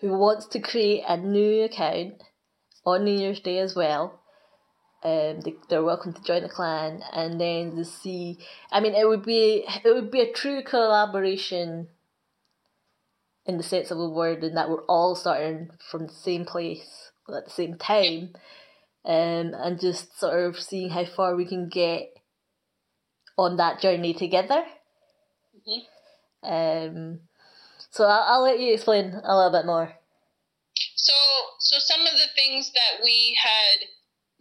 who wants to create a new account on New Year's Day as well. Um, they, they're welcome to join the clan, and then to see. I mean, it would be it would be a true collaboration in the sense of the word, in that we're all starting from the same place at the same time um, and just sort of seeing how far we can get on that journey together. Mm-hmm. Um, so I'll, I'll let you explain a little bit more. So, so some of the things that we had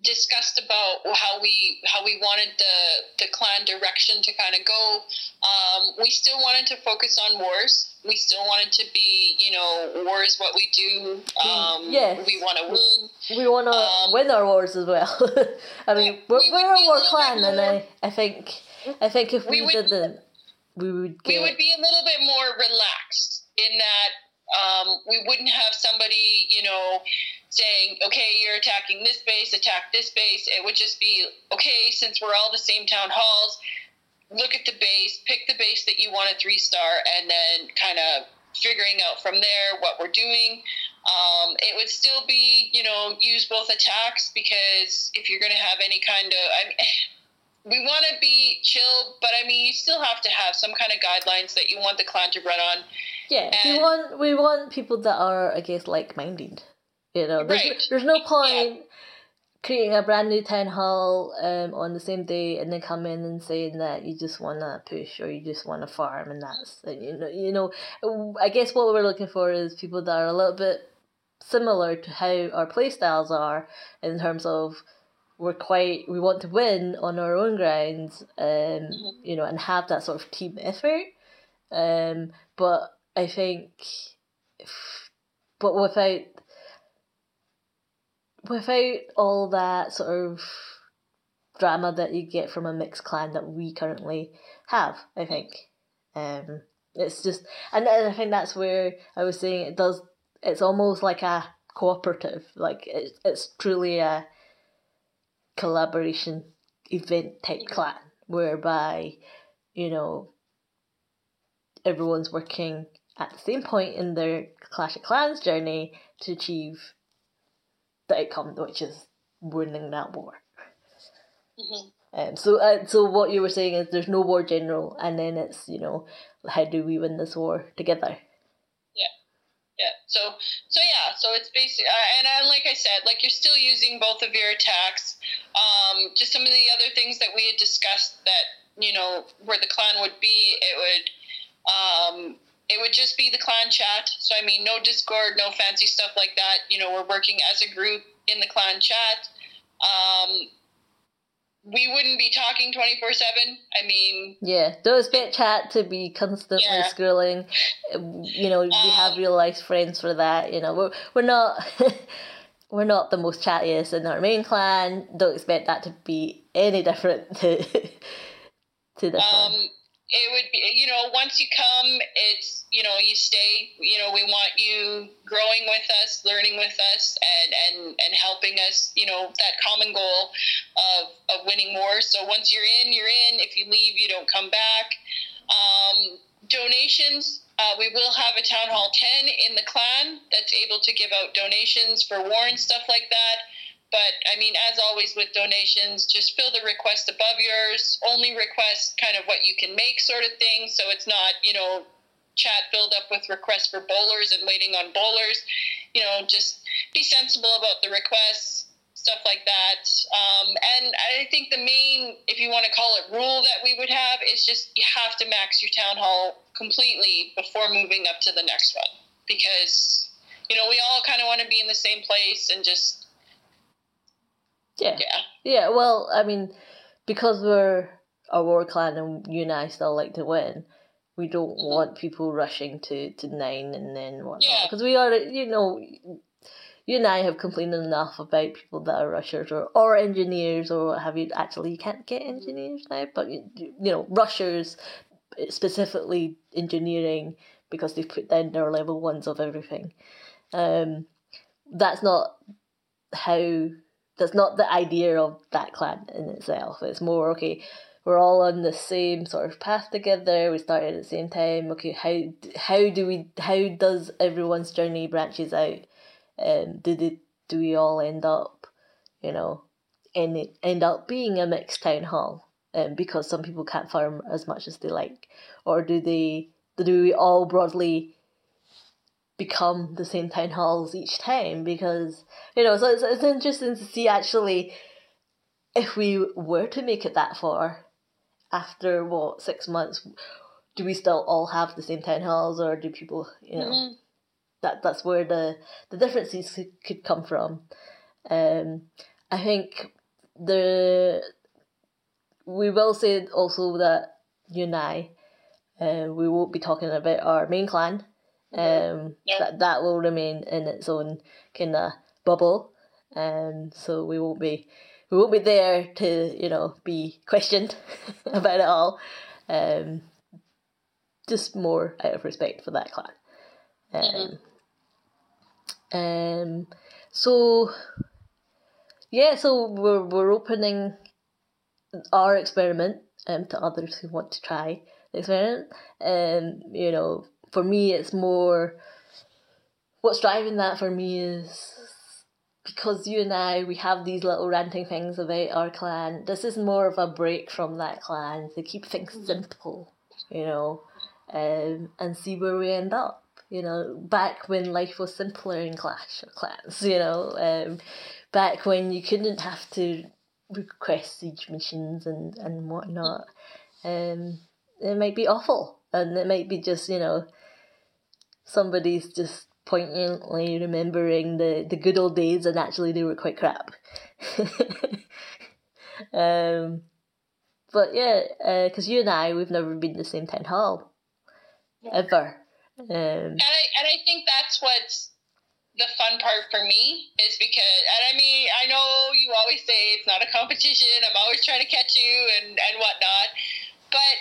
discussed about how we how we wanted the the clan direction to kind of go. Um, we still wanted to focus on wars. We still wanted to be, you know, war is what we do. Um, yeah, we want to win. We want to um, win our wars as well. I mean, we're, we we're a war clan, and I, I think I think if we, we would, didn't, we would get... we would be a little bit more relaxed in that um, we wouldn't have somebody, you know, saying, okay, you're attacking this base, attack this base. It would just be, okay, since we're all the same town halls, look at the base, pick the base that you want a three star, and then kind of figuring out from there what we're doing. Um, it would still be, you know, use both attacks because if you're going to have any kind of, I mean, we want to be chill, but I mean, you still have to have some kind of guidelines that you want the clan to run on. Yeah, and, we want we want people that are, I guess, like minded. You know, there's, right. there's no point yeah. creating a brand new town hall um, on the same day and then come in and saying that you just want to push or you just want to farm and that's you know you know I guess what we're looking for is people that are a little bit similar to how our playstyles are in terms of we're quite we want to win on our own grounds um mm-hmm. you know and have that sort of team effort um but I think, but without without all that sort of drama that you get from a mixed clan that we currently have, I think. Um, it's just, and I think that's where I was saying it does. It's almost like a cooperative, like it, it's truly a collaboration event type clan, whereby you know everyone's working at the same point in their Clash of Clans journey to achieve the outcome, which is winning that war. Mm-hmm. Um, so, uh, so what you were saying is there's no war general, and then it's you know how do we win this war together? Yeah, yeah. So, so yeah. So it's basically, uh, and uh, like I said, like you're still using both of your attacks. Um, just some of the other things that we had discussed that you know where the clan would be, it would. Um, it would just be the clan chat. So I mean, no Discord, no fancy stuff like that. You know, we're working as a group in the clan chat. Um, we wouldn't be talking 24 7 i mean yeah those bit chat to be constantly yeah. scrolling you know we um, have real life friends for that you know we're, we're not we're not the most chattiest in our main clan don't expect that to be any different to to this um, one it would be you know once you come it's you know you stay you know we want you growing with us learning with us and and and helping us you know that common goal of of winning wars so once you're in you're in. If you leave you don't come back. Um, donations uh, we will have a town hall 10 in the clan that's able to give out donations for war and stuff like that but I mean, as always with donations, just fill the request above yours. Only request kind of what you can make, sort of thing. So it's not, you know, chat filled up with requests for bowlers and waiting on bowlers. You know, just be sensible about the requests, stuff like that. Um, and I think the main, if you want to call it, rule that we would have is just you have to max your town hall completely before moving up to the next one because you know we all kind of want to be in the same place and just yeah. Yeah. Yeah, well, I mean, because we're a war clan and you and I still like to win, we don't mm-hmm. want people rushing to, to nine and then whatnot. Because yeah. we are, you know, you and I have complained enough about people that are rushers or, or engineers or what have you. Actually, you can't get engineers now, but, you, you know, rushers, specifically engineering, because they've put down their level ones of everything. Um, that's not how that's not the idea of that clan in itself. It's more okay. We're all on the same sort of path together. We started at the same time. Okay, how how do we how does everyone's journey branches out? Um, do they, do we all end up, you know, end end up being a mixed town hall? Um, because some people can't farm as much as they like, or do they do we all broadly become the same town halls each time because you know so it's, it's interesting to see actually if we were to make it that far after what six months do we still all have the same town halls or do people you know mm-hmm. that that's where the the differences could, could come from um i think the we will say also that you and i uh, we won't be talking about our main clan um, yeah. that that will remain in its own kind of bubble. Um, so we won't be we won't be there to you know be questioned about it all. Um, just more out of respect for that clan. Um, mm-hmm. um, so yeah, so we're we're opening our experiment um, to others who want to try the experiment. Um, you know, for me, it's more what's driving that for me is because you and I we have these little ranting things about our clan. This is more of a break from that clan to keep things mm-hmm. simple, you know, um, and see where we end up. You know, back when life was simpler in Clash of Clans, you know, um, back when you couldn't have to request siege machines and, and whatnot. Um, it might be awful, and it might be just, you know, somebody's just poignantly remembering the, the good old days and actually they were quite crap. um, but yeah, because uh, you and I, we've never been the same town hall. Yeah. Ever. Um, And I and I think that's what's the fun part for me is because and I mean I know you always say it's not a competition. I'm always trying to catch you and and whatnot, but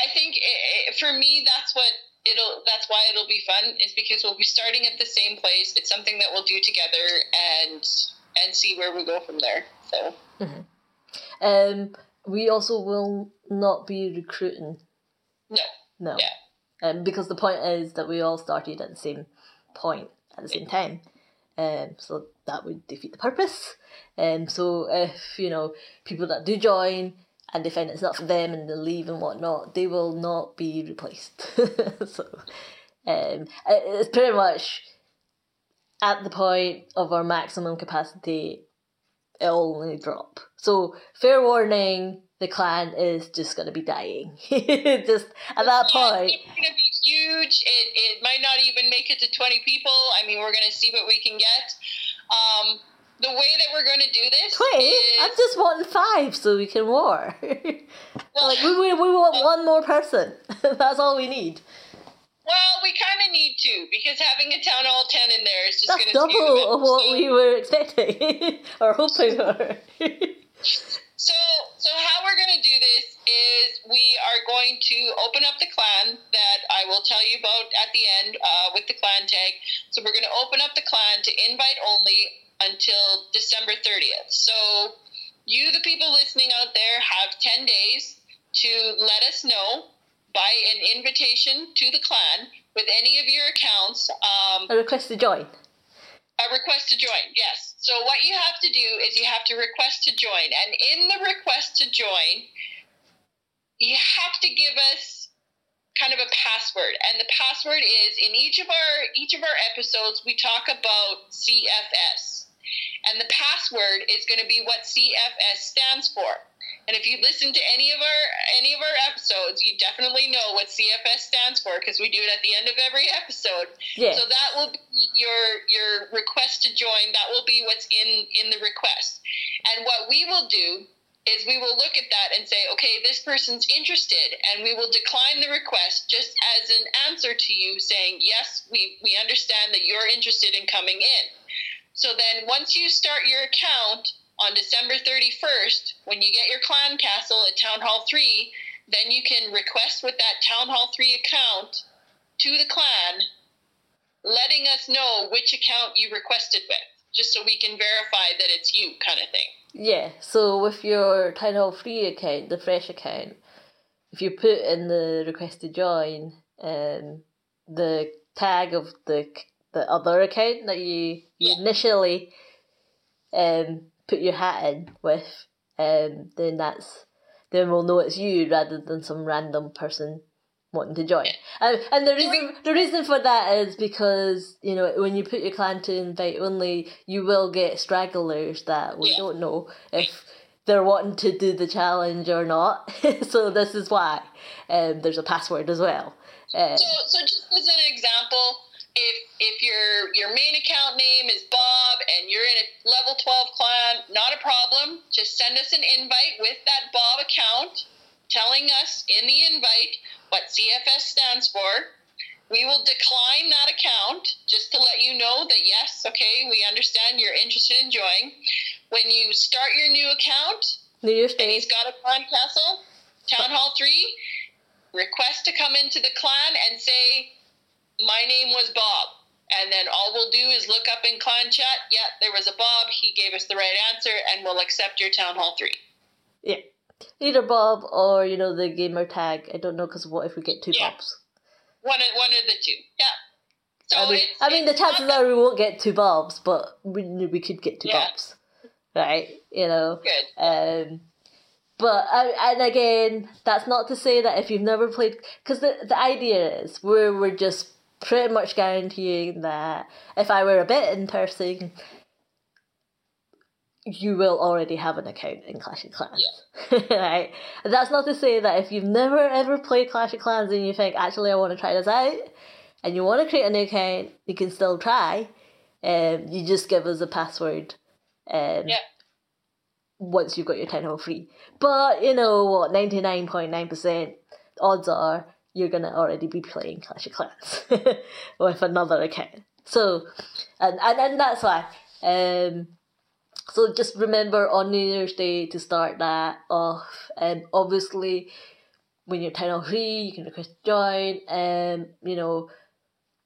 I think it, it, for me that's what it'll that's why it'll be fun is because we'll be starting at the same place. It's something that we'll do together and and see where we go from there. So um, we also will not be recruiting. no, No. Yeah. Um, because the point is that we all started at the same point at the same time. Um, so that would defeat the purpose. Um, so if, you know, people that do join and they find it's not for them and they leave and whatnot, they will not be replaced. so um, it's pretty much at the point of our maximum capacity, it'll only drop. So fair warning, the clan is just gonna be dying. just at that point. It's going to be huge. It, it might not even make it to 20 people. I mean, we're going to see what we can get. Um, the way that we're going to do this Twenty? is, I'm just wanting five so we can war. well, like we, we, we want one more person. That's all we need. well, we kind of need to because having a town hall 10 in there is just going to double of what so, we were expecting or hoping for. So, so how we're going to do this is we are going to open up the clan that I will tell you about at the end uh, with the clan tag. So we're going to open up the clan to invite only until December 30th. So you, the people listening out there, have 10 days to let us know by an invitation to the clan with any of your accounts. Um, A request to join. a request to join, yes. So what you have to do is you have to request to join, and in the request to join, you have to give us kind of a password, and the password is in each of our each of our episodes we talk about CFS, and the password is going to be what CFS stands for. And if you listen to any of our any of our episodes, you definitely know what CFS stands for because we do it at the end of every episode. Yeah. So that will be your your request to join. That will be what's in in the request. And what we will do is we will look at that and say, okay, this person's interested, and we will decline the request just as an answer to you saying, yes, we we understand that you're interested in coming in. So then once you start your account on December 31st, when you get your clan castle at Town Hall 3, then you can request with that Town Hall 3 account to the clan letting us know which account you requested with, just so we can verify that it's you, kind of thing. Yeah, so with your Town Hall free account, the fresh account, if you put in the request to join, um, the tag of the the other account that you, you Yeah. initially um put your hat in with, um, then that's then we'll know it's you rather than some random person wanting to join. And, and the reason the reason for that is because you know when you put your clan to invite only, you will get stragglers that we Yeah. don't know if they're wanting to do the challenge or not. so this is why. Um, there's a password as well. Um, So, so just as an example, if if your your main account name is Bob and you're in a level 12 clan, not a problem. Just send us an invite with that Bob account, telling us in the invite what CFS stands for. We will decline that account just to let you know that yes, okay, we understand you're interested in joining. When you start your new account, New and he's got a clan castle, Town Hall 3, request to come into the clan and say, My name was Bob. And then all we'll do is look up in clan chat, yeah, there was a Bob, he gave us the right answer, and we'll accept your Town Hall 3. Yeah. Either Bob or, you know, the gamer tag. I don't know, because what if we get two Yeah. Bobs? One of, one of the two. Yeah. So I mean, it's, I mean, the it's chances are we won't get two Bobs, but we, we could get two Yeah. Bobs. Right? You know? good. Um, but and again, that's not to say that if you've never played, because the the idea is we're we're just pretty much guaranteeing that if I were a bit in person, you will already have an account in Clash of Clans, right? And that's not to say that if you've never ever played Clash of Clans and you think actually I want to try this out, and you want to create an account, you can still try. Um, you just give us a password. Um, Yeah. once you've got your Town Hall free. But, you know what, 99.9% odds are you're gonna already be playing Clash of Clans with another account. So, and and, and that's why. Um, so just remember on New Year's Day to start that off. And um, obviously, when you're Hall 3, you can request join. Um, you know,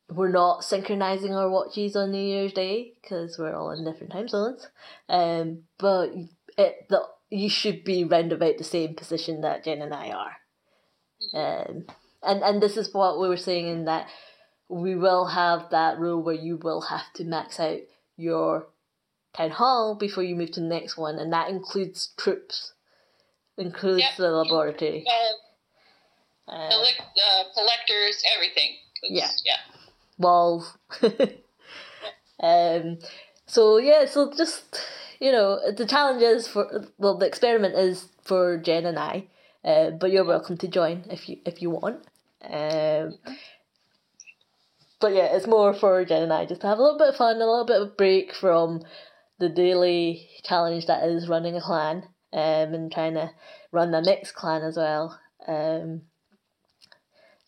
we're not synchronizing our watches on New Year's Day because we're all in different time zones. Um, but it the you should be round about the same position that Jen and I are. Um, and and this is what we were saying in that we will have that rule where you will have to max out your town hall before you move to the next one, and that includes troops, includes yep. the laboratory. Uh, uh, collectors, everything. Yeah. Yeah. Walls. um. So yeah. So just you know, the challenge is for well, the experiment is for Jen and I. Uh, but you're welcome to join if you if you want. Um, but yeah, it's more for Jen and I just to have a little bit of fun, a little bit of break from the daily challenge that is running a clan um, and trying to run the next clan as well. Um,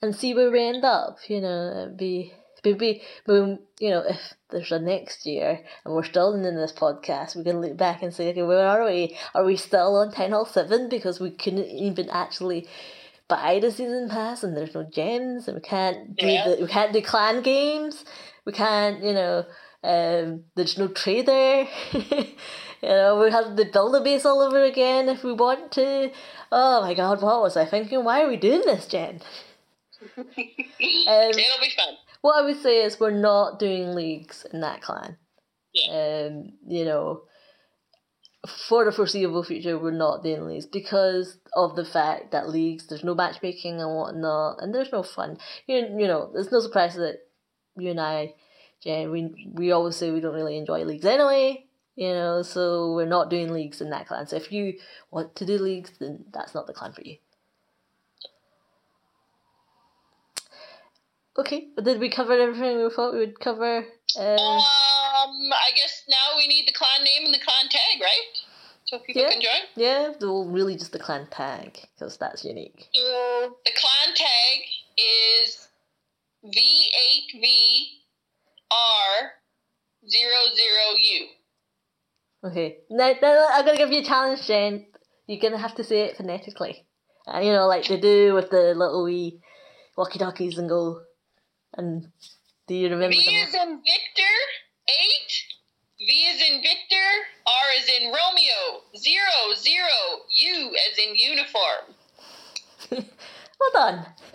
and see where we end up. You know, it'd be maybe when you know if there's a next year and we're still in this podcast, we can look back and say, okay, where are we? Are we still on Town Hall Seven because we couldn't even actually buy the season pass and there's no gems and we can't do yeah. the we can't do clan games. We can't, you know, um, there's no trader. you know, we have to build a base all over again if we want to. Oh my god, what was I thinking? Why are we doing this, Jen? um, It'll be fun. What I would say is we're not doing leagues in that clan. Yeah. Um, you know, for the foreseeable future, we're not doing leagues because of the fact that leagues, there's no matchmaking and whatnot, and there's no fun. You, you know, there's no surprise that you and I yeah, we we always say we don't really enjoy leagues anyway, you know, so we're not doing leagues in that clan. So if you want to do leagues, then that's not the clan for you. Okay, but did we cover everything we thought we would cover? Um, um I guess now we need the clan name and the clan tag, right? So people yeah, can join. Yeah, well, really just the clan tag because that's unique. So the clan tag is V8V R zero zero U. Okay. Now, now I'm gonna give you a challenge, Jen. You're gonna have to say it phonetically. Uh, you know, like they do with the little wee walkie talkies and go. And do you remember? V is in Victor eight. V is in Victor. R is in Romeo. Zero zero. U as in uniform. well done.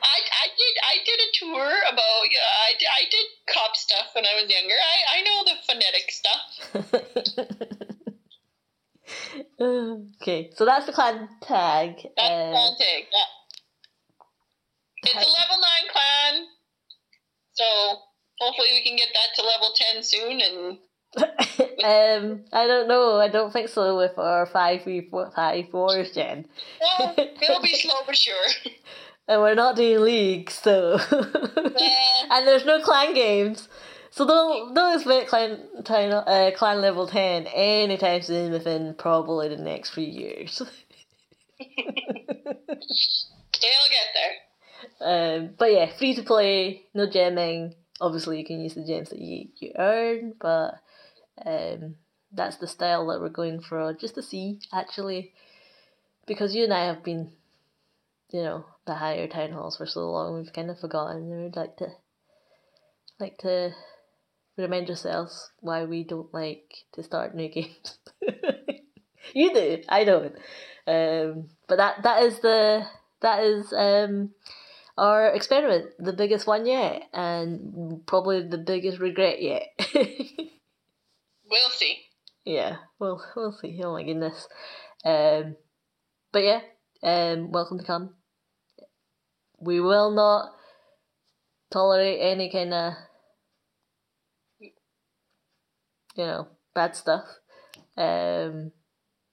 I, I did I did a tour about yeah I, I did cop stuff when I was younger. I, I know the phonetic stuff. okay, so that's the clan tag. That's uh, clan tag. Yeah. It's a level nine clan, so hopefully we can get that to level ten soon and. um, I don't know. I don't think so with our five v four five fours, Jen. well, it'll be slow for sure and we're not doing leagues, so and there's no clan games. So don't don't expect clan clan, uh, clan level ten anytime soon within probably the next few years. They'll get there. Um, but yeah, free to play, no gemming. Obviously, you can use the gems that you, you earn, but um, that's the style that we're going for. Just to see, actually, because you and I have been, you know, the higher town halls for so long we've kind of forgotten and we'd like to like to remind ourselves why we don't like to start new games. you do, I don't. Um, but that that is the that is um our experiment, the biggest one yet, and probably the biggest regret yet. we'll see. Yeah, well, we'll see. Oh my goodness. Um, but yeah, um, welcome to come we will not tolerate any kind of you know bad stuff um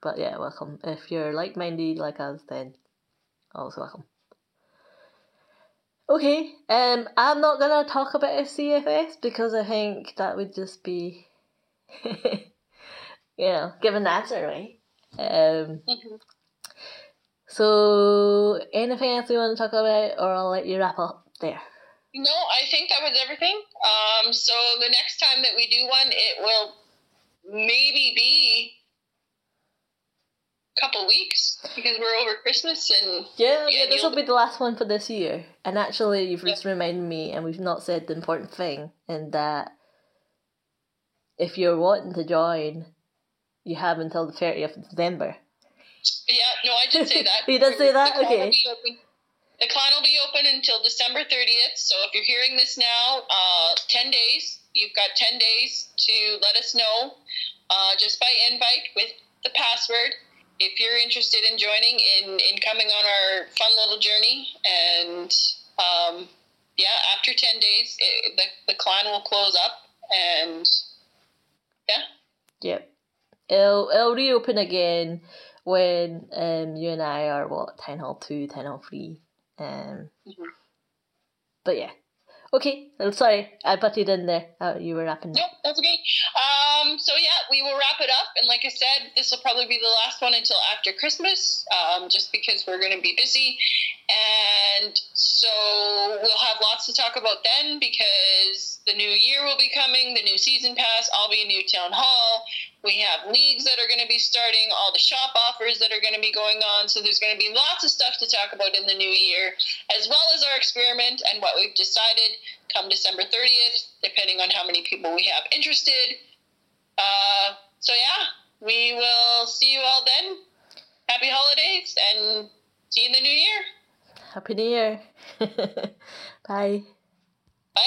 but yeah welcome if you're like-minded like us then always welcome okay um i'm not gonna talk about fcfs because i think that would just be you know giving that away um mm-hmm. So, anything else you want to talk about, or I'll let you wrap up there? No, I think that was everything. Um, so the next time that we do one, it will maybe be couple weeks because we're over Christmas and yeah, yeah. This will be the last one for this year. And actually, you've just reminded me, and we've not said the important thing, in that if you're wanting to join, you have until the thirtieth of December. Yeah, no, I did say that. you did say that? Okay. The clan will be open until December 30th. So if you're hearing this now, uh, 10 days. You've got 10 days to let us know uh, just by invite with the password if you're interested in joining in, in coming on our fun little journey. And um, yeah, after 10 days, it, the, the clan will close up. And yeah. Yep. It'll, it'll reopen again when um, you and I are what, Town Hall 2, Town Hall 3 um, mm-hmm. But yeah. Okay, I'm sorry, I butted in there. Uh, you were wrapping. No, that's okay. Um, so yeah, we will wrap it up, and like I said, this will probably be the last one until after Christmas, um, just because we're going to be busy, and so we'll have lots to talk about then because the new year will be coming, the new season pass, I'll be in New Town Hall. We have leagues that are going to be starting, all the shop offers that are going to be going on. So there's going to be lots of stuff to talk about in the new year, as well as our experiment and what we've decided come December 30th, depending on how many people we have interested. Uh, so yeah, we will see you all then. Happy holidays and see you in the new year. Happy New Year. Bye. Bye.